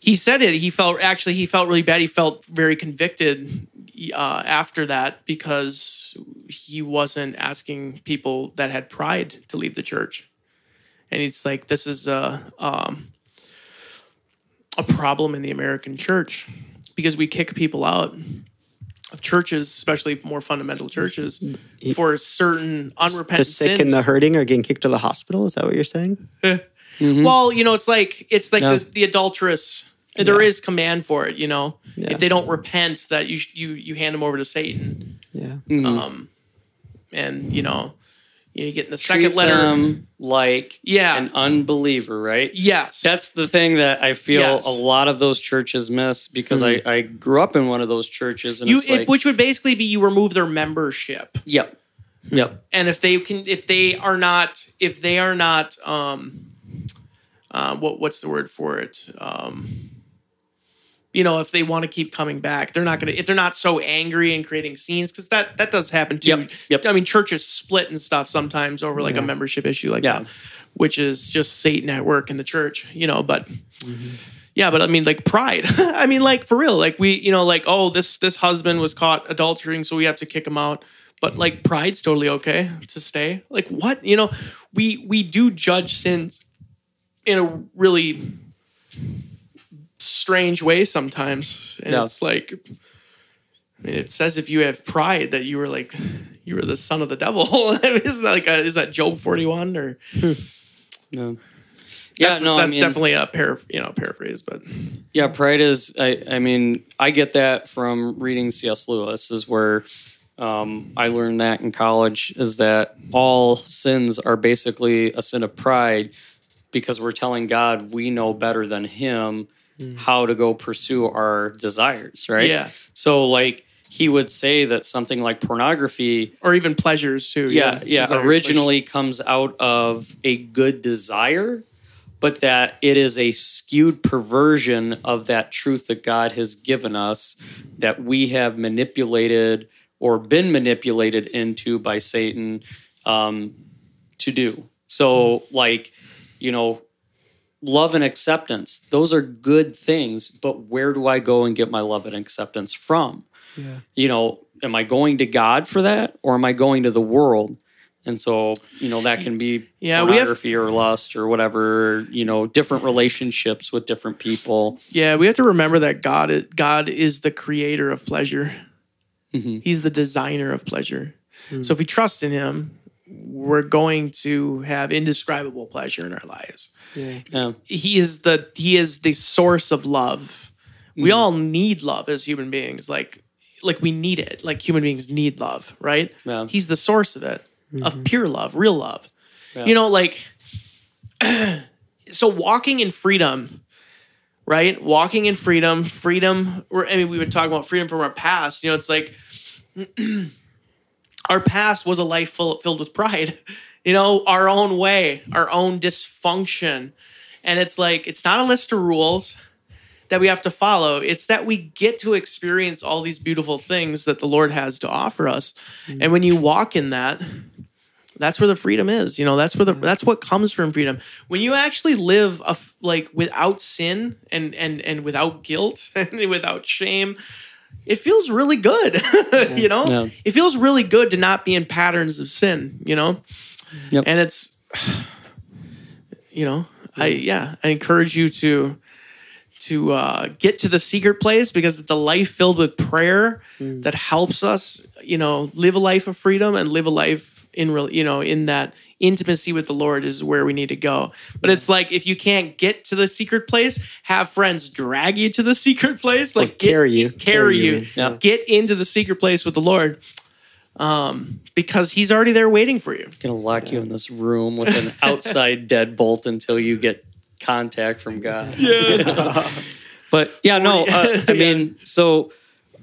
[SPEAKER 2] he said it. He felt actually he felt really bad. He felt very convicted uh, after that because he wasn't asking people that had pride to leave the church, and it's like this is a um, a problem in the American church because we kick people out of churches, especially more fundamental churches, for certain unrepentant
[SPEAKER 3] the sick
[SPEAKER 2] sins.
[SPEAKER 3] and the hurting are getting kicked to the hospital. Is that what you're saying?
[SPEAKER 2] Well, you know, it's like it's like
[SPEAKER 1] Yeah.
[SPEAKER 2] the, the adulterous. There is command for it, you know.
[SPEAKER 3] Yeah.
[SPEAKER 2] If they don't repent, that you you you hand them over to Satan,
[SPEAKER 3] Yeah.
[SPEAKER 2] um, and you know, you get in the
[SPEAKER 1] Treat
[SPEAKER 2] second letter.
[SPEAKER 1] them like
[SPEAKER 2] Yeah.
[SPEAKER 1] an unbeliever, right?
[SPEAKER 2] yes,
[SPEAKER 1] That's the thing that I feel
[SPEAKER 2] Yes.
[SPEAKER 1] a lot of those churches miss because I, I grew up in one of those churches and
[SPEAKER 2] you,
[SPEAKER 1] it's
[SPEAKER 2] it,
[SPEAKER 1] like,
[SPEAKER 2] which would basically be you remove their membership,
[SPEAKER 1] yep, yep,
[SPEAKER 2] and if they can, if they are not, if they are not, um, uh, what what's the word for it? Um, you know, if they want to keep coming back, they're not gonna. If they're not so angry and creating scenes, because that that does happen too.
[SPEAKER 1] Yep, yep.
[SPEAKER 2] I mean, churches split and stuff sometimes over like a membership issue like
[SPEAKER 1] Yeah.
[SPEAKER 2] that, which is just Satan at work in the church. You know, but. Yeah, but I mean, like pride. I mean, like for real. Like we, you know, like oh, this this husband was caught adultering, so we have to kick him out. But like pride's totally okay to stay. Like what? You know, we we do judge sins in a really strange way sometimes, and
[SPEAKER 1] Yeah.
[SPEAKER 2] it's like. I mean, it says if you have pride that you were like you were the son of the devil. Isn't that like a, is that Job forty one or
[SPEAKER 1] no. Yeah,
[SPEAKER 2] that's,
[SPEAKER 1] no,
[SPEAKER 2] that's
[SPEAKER 1] I mean,
[SPEAKER 2] definitely a you know paraphrase, but
[SPEAKER 1] Yeah, pride is. I, I mean, I get that from reading C.S. Lewis. Is where um, I learned that in college. Is that all sins are basically a sin of pride because we're telling God we know better than Him how to go pursue our desires, right?
[SPEAKER 2] Yeah.
[SPEAKER 1] So, like, he would say that something like pornography
[SPEAKER 2] or even pleasures too.
[SPEAKER 1] yeah, yeah,
[SPEAKER 2] Desires,
[SPEAKER 1] originally comes out of a good desire, but that it is a skewed perversion of that truth that God has given us that we have manipulated or been manipulated into by Satan um, to do. So, like, you know, love and acceptance, those are good things, but where do I go and get my love and acceptance from?
[SPEAKER 3] Yeah.
[SPEAKER 1] you know, am I going to God for that or am I going to the world? And so, you know, that can be
[SPEAKER 2] Yeah, we have-
[SPEAKER 1] pornography or lust or whatever, you know, different relationships with different people.
[SPEAKER 2] Yeah, we have to remember that God is, God is the creator of pleasure.
[SPEAKER 1] Mhm.
[SPEAKER 2] He's the designer of pleasure. So if we trust in him, we're going to have indescribable pleasure in our lives.
[SPEAKER 3] Yeah.
[SPEAKER 1] Yeah.
[SPEAKER 2] He is the he is the source of love. We mm. all need love as human beings. Like like we need it. Like human beings need love, right?
[SPEAKER 1] Yeah.
[SPEAKER 2] He's the source of it, of mm-hmm. pure love, real love.
[SPEAKER 1] Yeah.
[SPEAKER 2] You know, like so walking in freedom, right? Walking in freedom, freedom. I mean, we've been talking about freedom from our past. You know, it's like our past was a life full, filled with pride. You know, our own way, our own dysfunction, and it's like it's not a list of rules that we have to follow. It's that we get to experience all these beautiful things that the Lord has to offer us. Mm. And when you walk in that, that's where the freedom is. You know, that's where the that's what comes from freedom. When you actually live a like without sin and and and without guilt and without shame, it feels really good. you know,
[SPEAKER 1] Yeah.
[SPEAKER 2] it feels really good to not be in patterns of sin. You know,
[SPEAKER 1] Yep.
[SPEAKER 2] and it's you know, I yeah, I encourage you to to uh, get to the secret place because it's a life filled with prayer that helps us, you know, live a life of freedom and live a life in real, you know, in that intimacy with the Lord is where we need to go. But it's like if you can't get to the secret place, have friends drag you to the secret place, like get-
[SPEAKER 3] carry you.
[SPEAKER 2] carry,
[SPEAKER 3] Carry you
[SPEAKER 2] you.
[SPEAKER 1] Yeah.
[SPEAKER 2] get into the secret place with the Lord. Um, because he's already there waiting for you.
[SPEAKER 1] Gonna lock you in this room with an outside deadbolt until you get contact from God. Yeah. But yeah, no, uh, I mean, so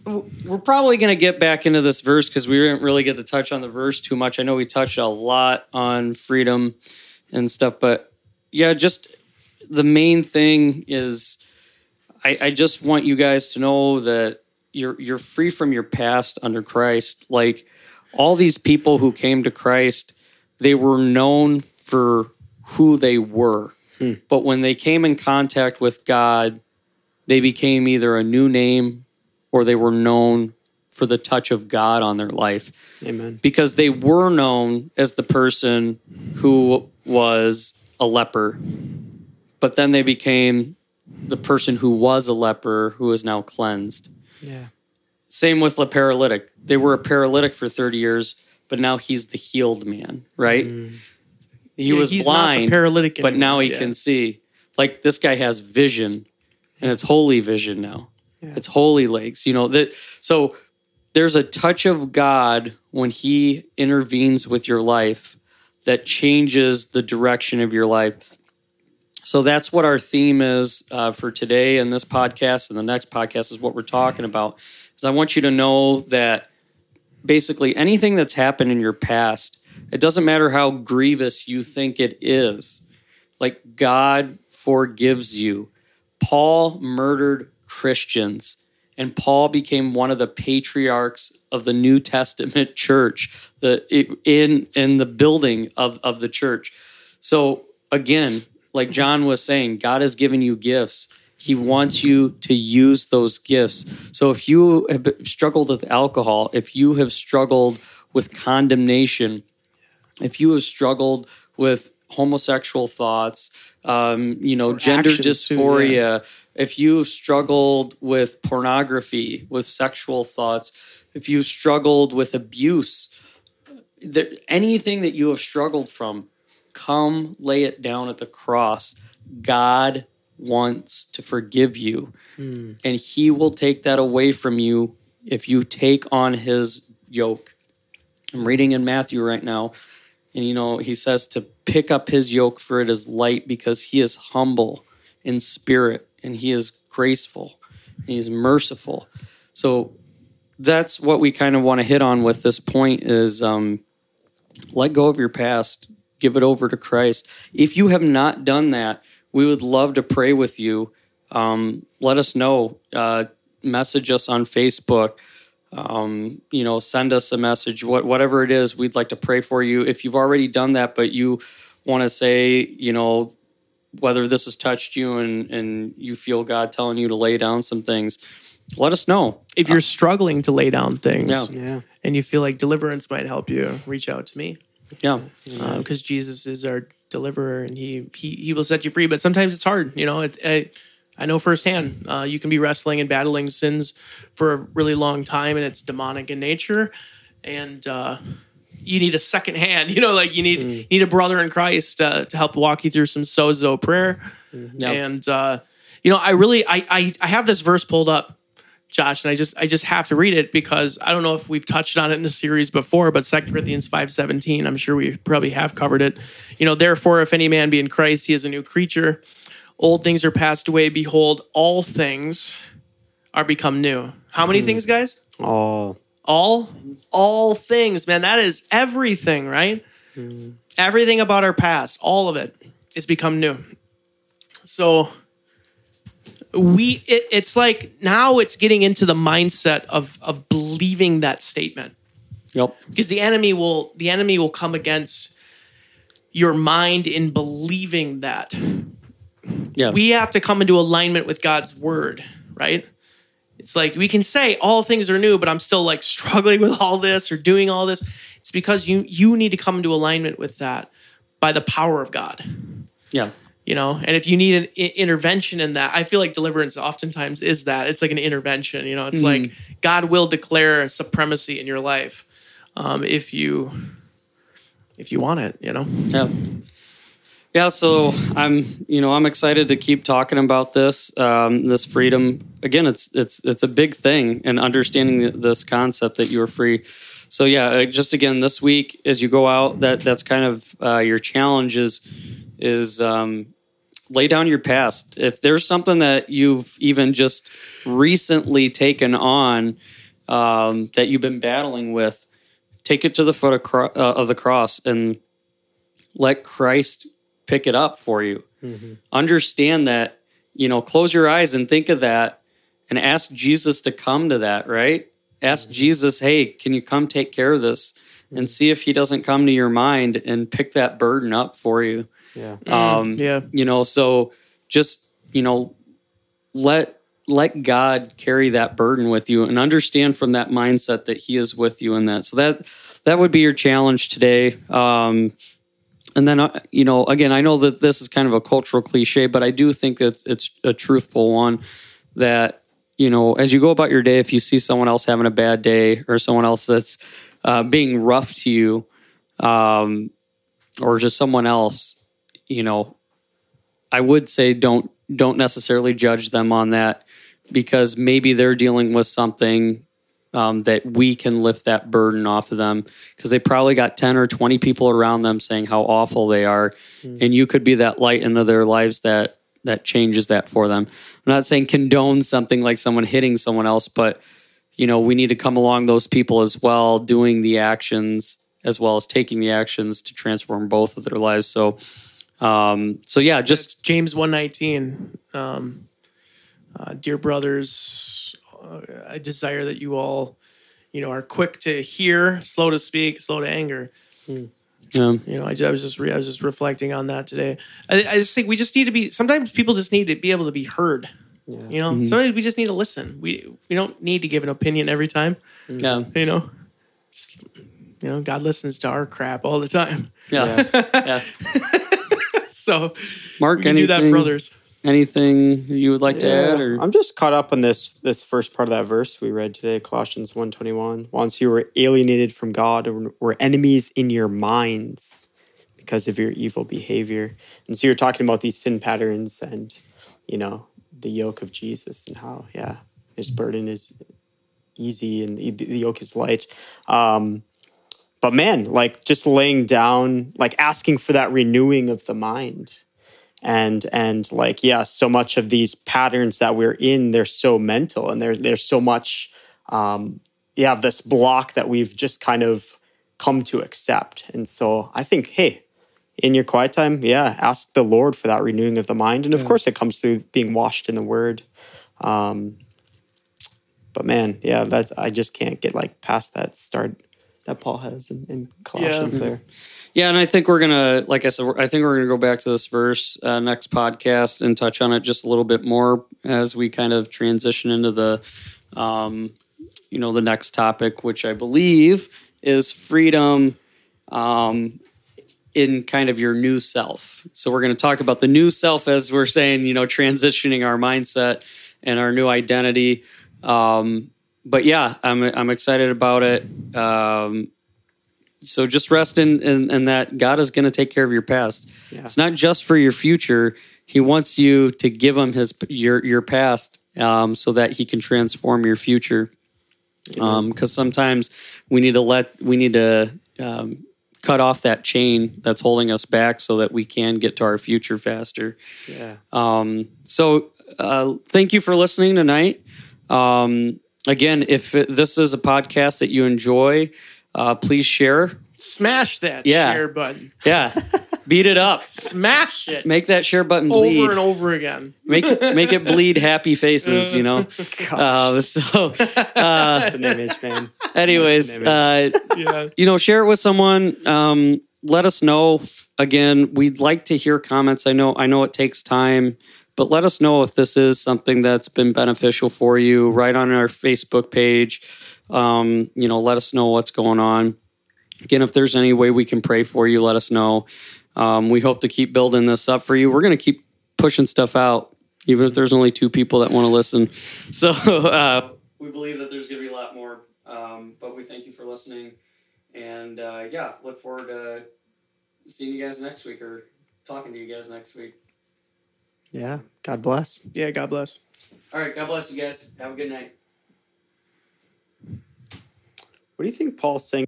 [SPEAKER 1] we're probably going to get back into this verse because we didn't really get to touch on the verse too much. I know we touched a lot on freedom and stuff, but yeah, just the main thing is I, I just want you guys to know that you're you're free from your past under Christ. Like all these people who came to Christ, they were known for who they were. Hmm. But when they came in contact with God, they became either a new name or they were known for the touch of God on their life
[SPEAKER 3] Amen.
[SPEAKER 1] because they were known as the person who was a leper, but then they became the person who was a leper who is now cleansed.
[SPEAKER 3] Yeah.
[SPEAKER 1] Same with the paralytic. They were a paralytic for 30 years, but now he's the healed man, right? Mm. He
[SPEAKER 2] Yeah,
[SPEAKER 1] was
[SPEAKER 2] he's not the
[SPEAKER 1] blind,
[SPEAKER 2] paralytic
[SPEAKER 1] but now he.
[SPEAKER 2] Yeah.
[SPEAKER 1] can see. Like this guy has vision, and it's holy vision now. It's holy lakes, You know that. So there's a touch of God when He intervenes with your life that changes the direction of your life. So that's what our theme is uh, for today and this podcast and the next podcast is what we're talking about. Is I want you to know that basically anything that's happened in your past, it doesn't matter how grievous you think it is. Like God forgives you. Paul murdered Christians and Paul became one of the patriarchs of the New Testament church, the in in the building of of the church. So again, like John was saying, God has given you gifts. He wants you to use those gifts. So if you have struggled with alcohol, if you have struggled with condemnation, if you have struggled with homosexual thoughts, um, you know, gender
[SPEAKER 2] actions too,
[SPEAKER 1] dysphoria, if you've struggled with pornography, with sexual thoughts, if you've struggled with abuse, there, anything that you have struggled from, come lay it down at the cross. God wants to forgive you, and He will take that away from you if you take on His yoke. I'm reading in Matthew right now, and you know, He says to pick up His yoke, for it is light, because He is humble in spirit and He is graceful and He is merciful. So that's what we kind of want to hit on with this point is um, let go of your past give it over to christ. If you have not done that we would love to pray with you. Um, let us know. Uh, message us on facebook um, you know send us a message what, whatever it is we'd like to pray for you if you've already done that but you want to say you know whether this has touched you and, and you feel god telling you to lay down some things let us know
[SPEAKER 2] If you're struggling to lay down things
[SPEAKER 1] Yeah.
[SPEAKER 3] Yeah.
[SPEAKER 2] and you feel like deliverance might help you, reach out to me
[SPEAKER 1] yeah
[SPEAKER 2] because Jesus is our deliverer and he, he he will set you free. But sometimes it's hard, you know. It, I, I know firsthand. Uh, you can be wrestling and battling sins for a really long time, and it's demonic in nature, and uh, you need a second hand. You know, like you need you need a brother in Christ uh, to help walk you through some sozo prayer.
[SPEAKER 1] Yeah.
[SPEAKER 2] And uh, you know, I really I, I I have this verse pulled up, Josh, and I just I just have to read it because I don't know if we've touched on it in the series before, but 2 Corinthians five seventeen, I'm sure we probably have covered it. You know, therefore, if any man be in Christ, he is a new creature. Old things are passed away. Behold, all things are become new. How many mm-hmm. things, guys?
[SPEAKER 3] All.
[SPEAKER 2] all? All things man. That is everything right? Mm-hmm. Everything about our past all of it is become new. So we it, it's like now it's getting into the mindset of of believing that statement.
[SPEAKER 1] Yep
[SPEAKER 2] because the enemy will the enemy will come against your mind in believing that
[SPEAKER 1] yeah
[SPEAKER 2] we have to come into alignment with God's word, right? It's like we can say all things are new, but I'm still like struggling with all this or doing all this. It's because you you need to come into alignment with that by the power of God,
[SPEAKER 1] yeah
[SPEAKER 2] you know. And if you need an I- intervention in that, I feel like deliverance oftentimes is that it's like an intervention. You know, it's like God will declare supremacy in your life um, if you if you want it. You know.
[SPEAKER 1] Yeah. Yeah, so I'm, you know, I'm excited to keep talking about this, um, this freedom. Again, it's it's it's a big thing, and understanding this concept that you are free. So yeah, uh, just again this week as you go out, that that's kind of uh, your challenge is is um, lay down your past. If there's something that you've even just recently taken on um, that you've been battling with, take it to the foot of, cro- uh, of the cross and let Christ pick it up for you. Understand that, you know, close your eyes and think of that and ask Jesus to come to that, right? Ask Jesus, hey, can you come take care of this? And see if he doesn't come to your mind and pick that burden up for you.
[SPEAKER 3] yeah.
[SPEAKER 1] Um,
[SPEAKER 2] yeah.
[SPEAKER 1] You know, so just, you know, let let God carry that burden with you and understand from that mindset that He is with you in that. So that that would be your challenge today. Um, and then uh, you know, again, I know that this is kind of a cultural cliche, but I do think that it's a truthful one. That you know, as you go about your day, if you see someone else having a bad day or someone else that's uh, being rough to you, um, or just someone else, you know, I would say don't don't necessarily judge them on that because maybe they're dealing with something um, that we can lift that burden off of them. Because they probably got 10 or 20 people around them saying how awful they are. Mm. and you could be that light into their lives that that changes that for them. I'm not saying condone something like someone hitting someone else but you know we need to come along those people as well doing the actions as well as taking the actions to transform both of their lives. So um so yeah just
[SPEAKER 2] it's james 119 um uh, dear brothers, uh, I desire that you all, you know, are quick to hear, slow to speak, slow to anger. Yeah. You know, I, I was just re- I was just reflecting on that today. I, I, just think we just need to be. Sometimes people just need to be able to be heard. Yeah. You know, mm-hmm. sometimes we just need to listen. We we don't need to give an opinion every time.
[SPEAKER 1] Yeah.
[SPEAKER 2] You know, just, you know, God listens to our crap all the time.
[SPEAKER 1] Yeah. yeah.
[SPEAKER 2] so,
[SPEAKER 1] Mark, can do that for others. Anything you would like yeah, to add? Or?
[SPEAKER 3] I'm just caught up on this this first part of that verse we read today, Colossians 1.21. Once you were alienated from God and were enemies in your minds because of your evil behavior. And so you're talking about these sin patterns and, you know, the yoke of Jesus and how, yeah, his burden is easy and the, the yoke is light. Um, but man, like just laying down, like asking for that renewing of the mind and and like yeah so much of these patterns that we're in they're so mental and there's there's so much um yeah this block that we've just kind of come to accept. And so i think hey in your quiet time yeah ask the lord for that renewing of the mind. And of yeah. course it comes through being washed in the word. Um but man yeah that i just can't get like past that start that paul has in, in colossians yeah. there
[SPEAKER 1] yeah, and I think we're gonna, like I said, I think we're gonna go back to this verse uh, next podcast and touch on it just a little bit more as we kind of transition into the, um, you know, the next topic, which I believe is freedom, um, in kind of your new self. So we're going to talk about the new self as we're saying, you know, transitioning our mindset and our new identity. Um, but yeah, I'm I'm excited about it. Um, so just rest in, in, in that God is going to take care of your past. Yeah. It's not just for your future. He wants you to give him his your your past um, so that he can transform your future. Because um, sometimes we need to let we need to um, cut off that chain that's holding us back so that we can get to our future faster.
[SPEAKER 3] Yeah.
[SPEAKER 1] Um, so uh, thank you for listening tonight. Um, again, if it, this is a podcast that you enjoy uh, please share.
[SPEAKER 2] Smash that yeah. share button.
[SPEAKER 1] Yeah. Beat it up.
[SPEAKER 2] Smash it.
[SPEAKER 1] Make that share button bleed.
[SPEAKER 2] Over and over again.
[SPEAKER 1] Make it make it bleed happy faces, you know. Uh, so uh,
[SPEAKER 3] That's an image, man.
[SPEAKER 1] Anyways, uh, yeah. you know, share it with someone. Um, let us know. Again, we'd like to hear comments. I know I know it takes time, but let us know if this is something that's been beneficial for you right on our Facebook page um, you know, let us know what's going on. Again, if there's any way we can pray for you, let us know. Um, we hope to keep building this up for you. We're going to keep pushing stuff out, even if there's only two people that want to listen. So uh, we believe that there's going to be a lot more. Um, but we thank you for listening. And uh, yeah, look forward to seeing you guys next week or talking to you guys next week.
[SPEAKER 3] Yeah. God bless.
[SPEAKER 2] Yeah. God bless.
[SPEAKER 1] All right. God bless you guys. Have a good night.
[SPEAKER 3] What do you think Paul's saying?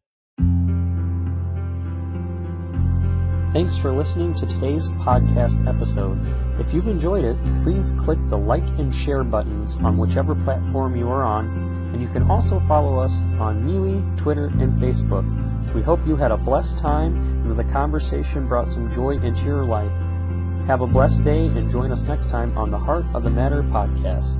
[SPEAKER 1] Thanks for listening to today's podcast episode. If you've enjoyed it, please click the like and share buttons on whichever platform you are on, and you can also follow us on MeWe, Twitter, and Facebook. We hope you had a blessed time and the conversation brought some joy into your life. Have a blessed day and join us next time on the Heart of the Matter podcast.